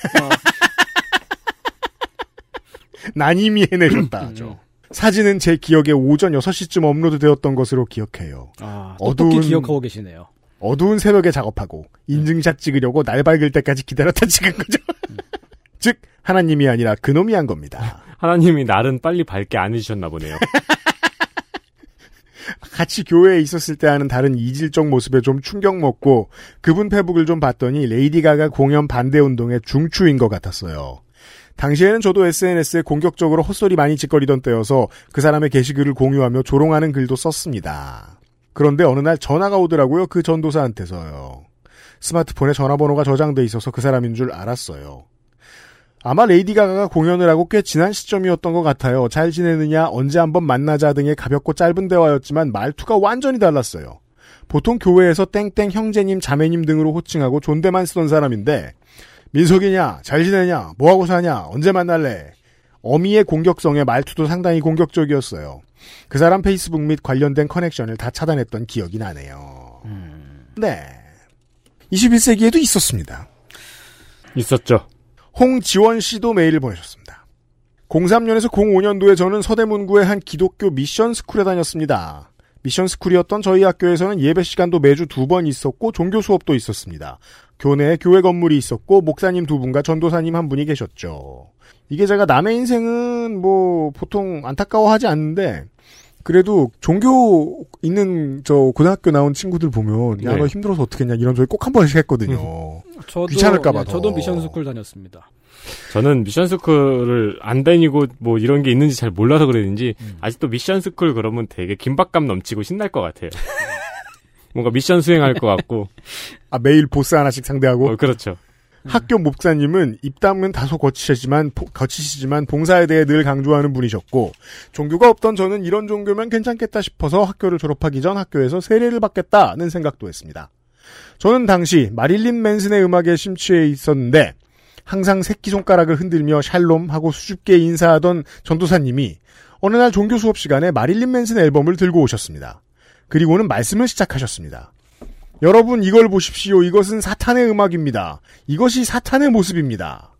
<laughs> 나님이 해내셨다죠. 사진은 제 기억에 오전 6시쯤 업로드 되었던 것으로 기억해요. 아, 똑똑히 기억하고 계시네요. 어두운 새벽에 작업하고 인증샷 찍으려고 날 밝을 때까지 기다렸다 찍은 거죠. <laughs> 즉 하나님이 아니라 그놈이 한 겁니다. <laughs> 하나님이 날은 빨리 밝게 안 해주셨나 보네요. 같이 교회에 있었을 때 하는 다른 이질적 모습에 좀 충격 먹고 그분 페북을 좀 봤더니 레이디 가가 공연 반대 운동의 중추인 것 같았어요. 당시에는 저도 SNS에 공격적으로 헛소리 많이 짓거리던 때여서 그 사람의 게시글을 공유하며 조롱하는 글도 썼습니다. 그런데 어느 날 전화가 오더라고요. 그 전도사한테서요. 스마트폰에 전화번호가 저장돼 있어서 그 사람인 줄 알았어요. 아마 레이디 가가가 공연을 하고 꽤 지난 시점이었던 것 같아요. 잘 지내느냐, 언제 한번 만나자 등의 가볍고 짧은 대화였지만 말투가 완전히 달랐어요. 보통 교회에서 땡땡 형제님, 자매님 등으로 호칭하고 존대만 쓰던 사람인데 민석이냐, 잘 지내냐, 뭐하고 사냐, 언제 만날래? 어미의 공격성에 말투도 상당히 공격적이었어요. 그 사람 페이스북 및 관련된 커넥션을 다 차단했던 기억이 나네요. 네. 21세기에도 있었습니다. 있었죠. 홍지원 씨도 메일을 보내셨습니다. 03년에서 05년도에 저는 서대문구의 한 기독교 미션 스쿨에 다녔습니다. 미션 스쿨이었던 저희 학교에서는 예배 시간도 매주 두 번 있었고 종교 수업도 있었습니다. 교내에 교회 건물이 있었고 목사님 두 분과 전도사님 한 분이 계셨죠. 이게 제가 남의 인생은 뭐 보통 안타까워하지 않는데 그래도 종교 있는 저 고등학교 나온 친구들 보면 야 네. 너 힘들어서 어떻겠냐 이런 소리 꼭 한 번씩 했거든요. 저도, 귀찮을까봐 예, 더. 저도 미션 스쿨 다녔습니다. 저는 미션 스쿨을 안 다니고 뭐 이런 게 있는지 잘 몰라서 그랬는지 아직도 미션 스쿨 그러면 되게 긴박감 넘치고 신날 것 같아요. <laughs> 뭔가 미션 수행할 것 같고. 아 매일 보스 하나씩 상대하고 어, 그렇죠. 학교 목사님은 입담은 다소 거치시지만 포- 거치시지만 봉사에 대해 늘 강조하는 분이셨고 종교가 없던 저는 이런 종교면 괜찮겠다 싶어서 학교를 졸업하기 전 학교에서 세례를 받겠다는 생각도 했습니다. 저는 당시 마릴린 맨슨의 음악에 심취해 있었는데 항상 새끼손가락을 흔들며 샬롬 하고 수줍게 인사하던 전도사님이 어느 날 종교 수업 시간에 마릴린 맨슨 앨범을 들고 오셨습니다. 그리고는 말씀을 시작하셨습니다. 여러분 이걸 보십시오. 이것은 사탄의 음악입니다. 이것이 사탄의 모습입니다.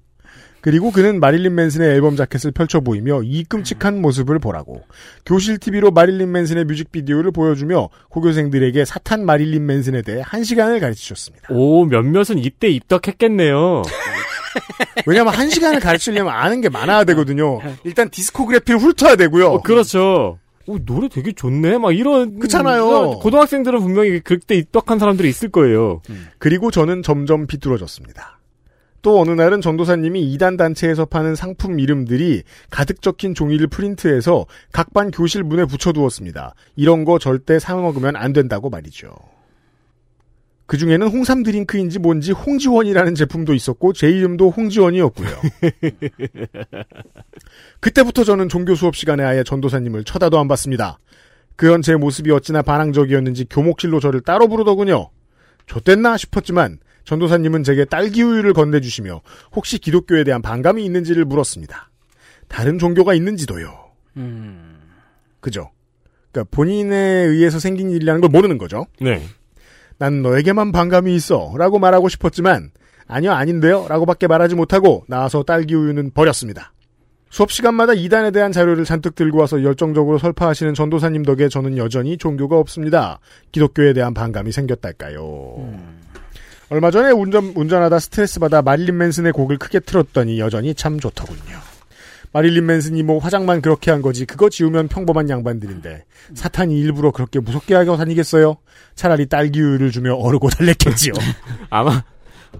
그리고 그는 마릴린 맨슨의 앨범 자켓을 펼쳐 보이며 이 끔찍한 모습을 보라고 교실 TV로 마릴린 맨슨의 뮤직비디오를 보여주며 고교생들에게 사탄 마릴린 맨슨에 대해 한 시간을 가르치셨습니다. 오, 몇몇은 이때 입덕했겠네요. <laughs> 왜냐하면 한 시간을 가르치려면 아는 게 많아야 되거든요. 일단 디스코그래피를 훑어야 되고요. 어, 그렇죠. 오, 노래 되게 좋네. 막 이런. 그렇잖아요. 고등학생들은 분명히 그때 입덕한 사람들이 있을 거예요. 그리고 저는 점점 비뚤어졌습니다. 또 어느 날은 전도사님이 이단 단체에서 파는 상품 이름들이 가득 적힌 종이를 프린트해서 각 반 교실 문에 붙여두었습니다. 이런 거 절대 사 먹으면 안 된다고 말이죠. 그 중에는 홍삼 드링크인지 뭔지 홍지원이라는 제품도 있었고 제 이름도 홍지원이었고요. <laughs> 그때부터 저는 종교 수업 시간에 아예 전도사님을 쳐다도 안 봤습니다. 그런 제 모습이 어찌나 반항적이었는지 교목실로 저를 따로 부르더군요. 좆됐나 싶었지만 전도사님은 제게 딸기 우유를 건네주시며 혹시 기독교에 대한 반감이 있는지를 물었습니다. 다른 종교가 있는지도요. 음. 그죠? 그러니까 본인에 의해서 생긴 일이라는 걸 모르는 거죠. 네. 난 너에게만 반감이 있어. 라고 말하고 싶었지만, 아니요, 아닌데요. 라고 밖에 말하지 못하고, 나와서 딸기 우유는 버렸습니다. 수업 시간마다 이단에 대한 자료를 잔뜩 들고 와서 열정적으로 설파하시는 전도사님 덕에 저는 여전히 종교가 없습니다. 기독교에 대한 반감이 생겼달까요. 얼마 전에 운전, 운전하다 스트레스 받아 마릴린 맨슨의 곡을 크게 틀었더니 여전히 참 좋더군요. 마릴린 맨슨이 뭐 화장만 그렇게 한 거지 그거 지우면 평범한 양반들인데 사탄이 일부러 그렇게 무섭게 하고 다니겠어요? 차라리 딸기우유를 주며 어르고 달랬겠지요. <laughs> 아마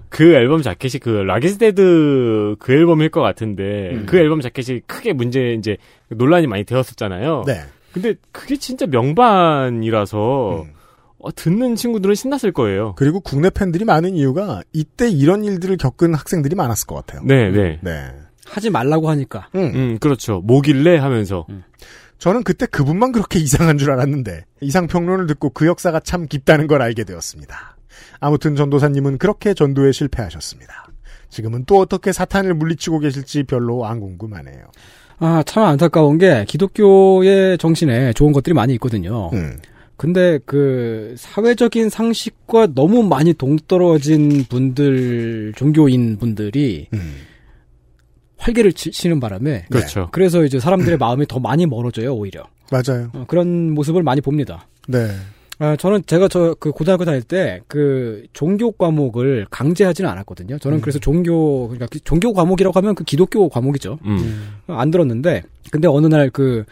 그 앨범 자켓이 그 Rock Is Dead 그 앨범일 것 같은데 음. 그 앨범 자켓이 크게 문제 이제 논란이 많이 되었었잖아요. 네. 근데 그게 진짜 명반이라서 음. 어, 듣는 친구들은 신났을 거예요. 그리고 국내 팬들이 많은 이유가 이때 이런 일들을 겪은 학생들이 많았을 것 같아요. 네, 네. 네. 하지 말라고 하니까. 음, 그렇죠. 뭐길래 하면서. 저는 그때 그분만 그렇게 <laughs> 이상한 줄 알았는데 이상 평론을 듣고 그 역사가 참 깊다는 걸 알게 되었습니다. 아무튼 전도사님은 그렇게 전도에 실패하셨습니다. 지금은 또 어떻게 사탄을 물리치고 계실지 별로 안 궁금하네요. 아, 참 안타까운 게 기독교의 정신에 좋은 것들이 많이 있거든요. 음. 근데 그 사회적인 상식과 너무 많이 동떨어진 분들, 종교인 분들이 음. 활개를 치, 치는 바람에 그렇죠. 그래서 이제 사람들의 마음이 더 많이 멀어져요, 오히려. 맞아요. 어, 그런 모습을 많이 봅니다. 네. 아, 저는 제가 저 그 고등학교 다닐 때 그 종교 과목을 강제하지는 않았거든요. 저는 그래서 종교 그러니까 그 종교 과목이라고 하면 그 기독교 과목이죠. 음. 안 들었는데 근데 어느 날 그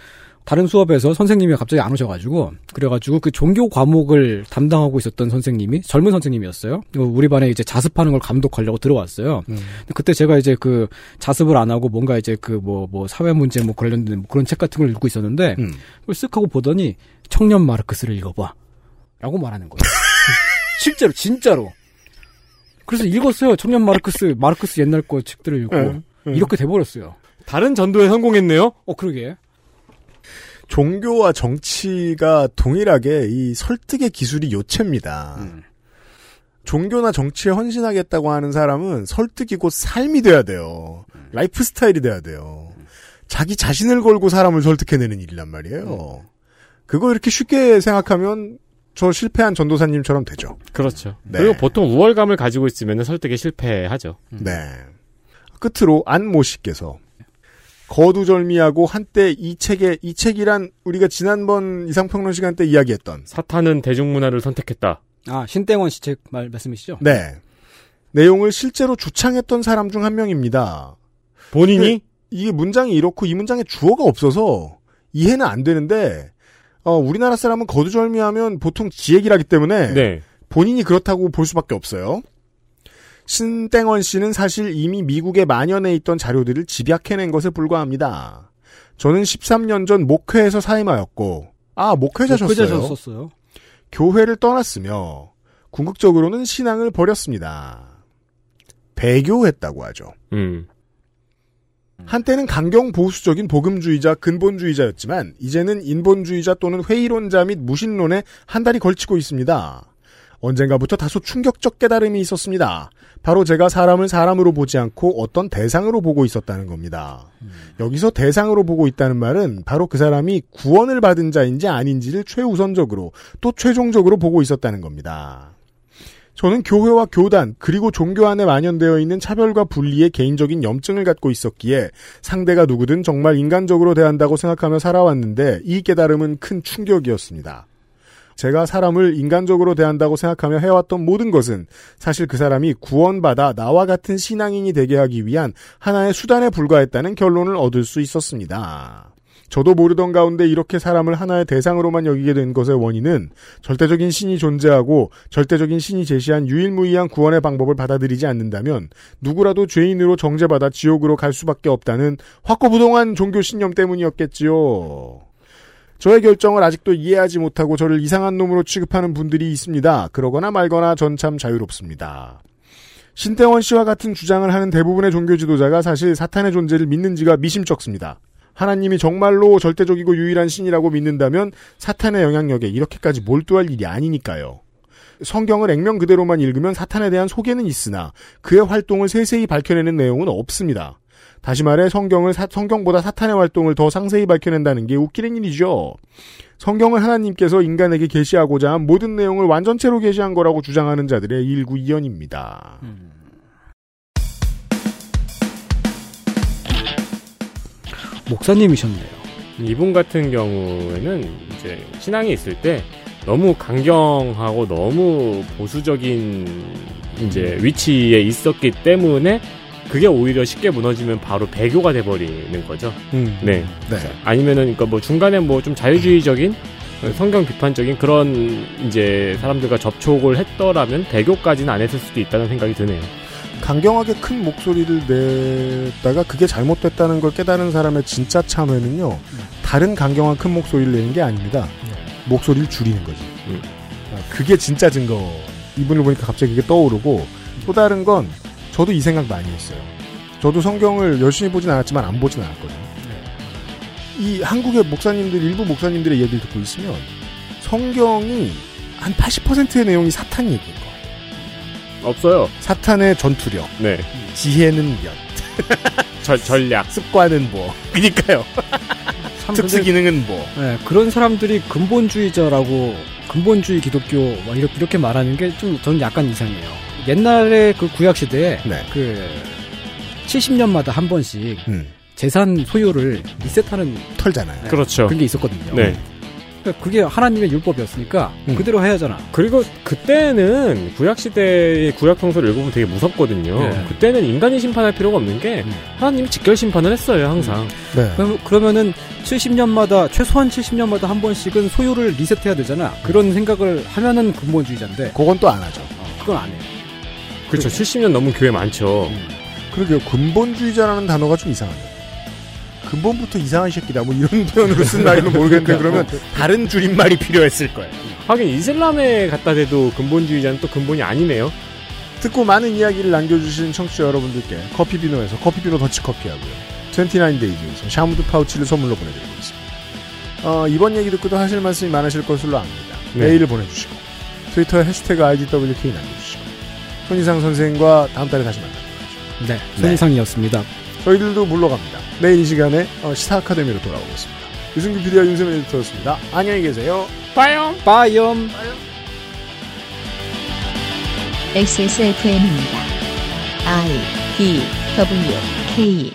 다른 수업에서 선생님이 갑자기 안 오셔가지고 그래가지고 그 종교 과목을 담당하고 있었던 선생님이 젊은 선생님이었어요. 우리 반에 이제 자습하는 걸 감독하려고 들어왔어요. 근데 그때 제가 이제 그 자습을 안 하고 뭔가 이제 그뭐뭐 사회 문제 뭐 관련된 뭐 그런 책 같은 걸 읽고 있었는데 음. 그걸 쓱 하고 보더니 청년 마르크스를 읽어봐. 라고 말하는 거예요. <laughs> 실제로, 진짜로. 그래서 읽었어요. 청년 마르크스, 마르크스 옛날 거 책들을 읽고. 응, 응. 이렇게 돼버렸어요. 다른 전도에 성공했네요? 어, 그러게. 종교와 정치가 동일하게 이 설득의 기술이 요체입니다. 음. 종교나 정치에 헌신하겠다고 하는 사람은 설득이 곧 삶이 돼야 돼요. 라이프 스타일이 돼야 돼요. 자기 자신을 걸고 사람을 설득해내는 일이란 말이에요. 그거 이렇게 쉽게 생각하면 저 실패한 전도사님처럼 되죠. 그렇죠. 네. 그리고 보통 우월감을 가지고 있으면 설득에 실패하죠. 네. 끝으로 안모 씨께서 거두절미하고 한때 이 책에 이 책이란 우리가 지난번 이상평론 시간 때 이야기했던 사탄은 대중문화를 선택했다. 아, 신땡원 씨 책 말, 말씀이시죠? 네. 내용을 실제로 주창했던 사람 중 한 명입니다. 본인이? 이게 문장이 이렇고 이 문장에 주어가 없어서 이해는 안 되는데 어, 우리나라 사람은 거두절미하면 보통 지 얘기를 하기 때문에 네. 본인이 그렇다고 볼 수밖에 없어요. 신땡원 씨는 사실 이미 미국에 만연해 있던 자료들을 집약해낸 것에 불과합니다. 저는 13년 전 목회에서 사임하였고, 아, 목회자셨어요. 교회를 떠났으며, 궁극적으로는 신앙을 버렸습니다. 배교했다고 하죠. 음. 한때는 강경 보수적인 복음주의자, 근본주의자였지만 이제는 인본주의자 또는 회의론자 및 무신론에 한 달이 걸치고 있습니다. 언젠가부터 다소 충격적 깨달음이 있었습니다. 바로 제가 사람을 사람으로 보지 않고 어떤 대상으로 보고 있었다는 겁니다. 여기서 대상으로 보고 있다는 말은 바로 그 사람이 구원을 받은 자인지 아닌지를 최우선적으로 또 최종적으로 보고 있었다는 겁니다. 저는 교회와 교단 그리고 종교 안에 만연되어 있는 차별과 분리의 개인적인 염증을 갖고 있었기에 상대가 누구든 정말 인간적으로 대한다고 생각하며 살아왔는데 이 깨달음은 큰 충격이었습니다. 제가 사람을 인간적으로 대한다고 생각하며 해왔던 모든 것은 사실 그 사람이 구원받아 나와 같은 신앙인이 되게 하기 위한 하나의 수단에 불과했다는 결론을 얻을 수 있었습니다. 저도 모르던 가운데 이렇게 사람을 하나의 대상으로만 여기게 된 것의 원인은 절대적인 신이 존재하고 절대적인 신이 제시한 유일무이한 구원의 방법을 받아들이지 않는다면 누구라도 죄인으로 정죄받아 지옥으로 갈 수밖에 없다는 확고부동한 종교 신념 때문이었겠지요. 저의 결정을 아직도 이해하지 못하고 저를 이상한 놈으로 취급하는 분들이 있습니다. 그러거나 말거나 전 참 자유롭습니다. 신태원 씨와 같은 주장을 하는 대부분의 종교 지도자가 사실 사탄의 존재를 믿는지가 미심쩍습니다. 하나님이 정말로 절대적이고 유일한 신이라고 믿는다면 사탄의 영향력에 이렇게까지 몰두할 일이 아니니까요. 성경을 액면 그대로만 읽으면 사탄에 대한 소개는 있으나 그의 활동을 세세히 밝혀내는 내용은 없습니다. 다시 말해 성경을 사- 성경보다 사탄의 활동을 더 상세히 밝혀낸다는 게 웃기는 일이죠. 성경을 하나님께서 인간에게 계시하고자 한 모든 내용을 완전체로 계시한 거라고 주장하는 자들의 일구이연입니다. 목사님이셨네요. 이분 같은 경우에는 이제 신앙이 있을 때 너무 강경하고 너무 보수적인 이제 위치에 있었기 때문에 그게 오히려 쉽게 무너지면 바로 배교가 돼버리는 거죠. 음. 네. 네. 아니면은 그러니까 뭐 중간에 뭐 좀 자유주의적인 성경 비판적인 그런 이제 사람들과 접촉을 했더라면 배교까지는 안 했을 수도 있다는 생각이 드네요. 강경하게 큰 목소리를 냈다가 그게 잘못됐다는 걸 깨달은 사람의 진짜 참회는요. 다른 강경한 큰 목소리를 내는 게 아닙니다. 목소리를 줄이는 거지. 음. 아, 그게 진짜 증거. 이분을 보니까 갑자기 그게 떠오르고 또 다른 건 저도 이 생각 많이 했어요. 저도 성경을 열심히 보진 않았지만 안 보진 않았거든요. 이 한국의 목사님들 일부 목사님들의 얘기를 듣고 있으면 성경이 한 80%의 내용이 사탄 얘기인 거. 없어요. 사탄의 전투력, 네. 지혜는 몇, <laughs> 절, 전략, 습관은 뭐. 그니까요. 참 특수 기능은 뭐. 네, 그런 사람들이 근본주의자라고 근본주의 기독교 막 이렇게, 이렇게 말하는 게 좀 저는 약간 이상해요. 옛날에 그 구약 시대에 네. 그 70년마다 한 번씩 음. 재산 소유를 리셋하는 털잖아요. 그렇죠. 그런 게 있었거든요. 네. 그러니까 그게 하나님의 율법이었으니까 음. 그대로 해야 하잖아. 그리고 그때는 구약 시대의 구약 성서를 읽어보면 되게 무섭거든요. 네. 그때는 인간이 심판할 필요가 없는 게 음. 하나님이 직결 심판을 했어요 항상. 네. 그럼, 그러면은 70년마다 최소한 70년마다 한 번씩은 소유를 리셋해야 되잖아. 그런 생각을 하면은 근본주의자인데 그건 또 안 하죠. 어, 그건 안 해요. 그렇죠. 70년 넘은 교회 많죠. 그러게요. 근본주의자라는 단어가 좀 이상하네요. 근본부터 이상한 새끼다. 뭐 이런 표현으로 쓴다면 모르겠는데 그러면 다른 줄임말이 필요했을 거예요. 하긴 이슬람에 갖다 대도 근본주의자는 또 근본이 아니네요. 듣고 많은 이야기를 남겨주신 청취자 여러분들께 커피비노에서 커피비노 더치커피 하고요. 29데이즈에서 샤무드 파우치를 선물로 보내드리고 있습니다. 어, 이번 얘기 듣고도 하실 말씀이 많으실 것으로 압니다. 네. 메일을 보내주시고 트위터에 해시태그 IDWK 남겨주시고 손이상 선생과 다음 달에 다시 만나요. 네, 손이상이었습니다. 저희들도 물러갑니다. 내일 이 시간에 어, 시사 아카데미로 돌아오겠습니다. 유승규 PD와 윤세민 에디터였습니다. 안녕히 계세요. 빠염. 빠염. XSFM입니다. I D W K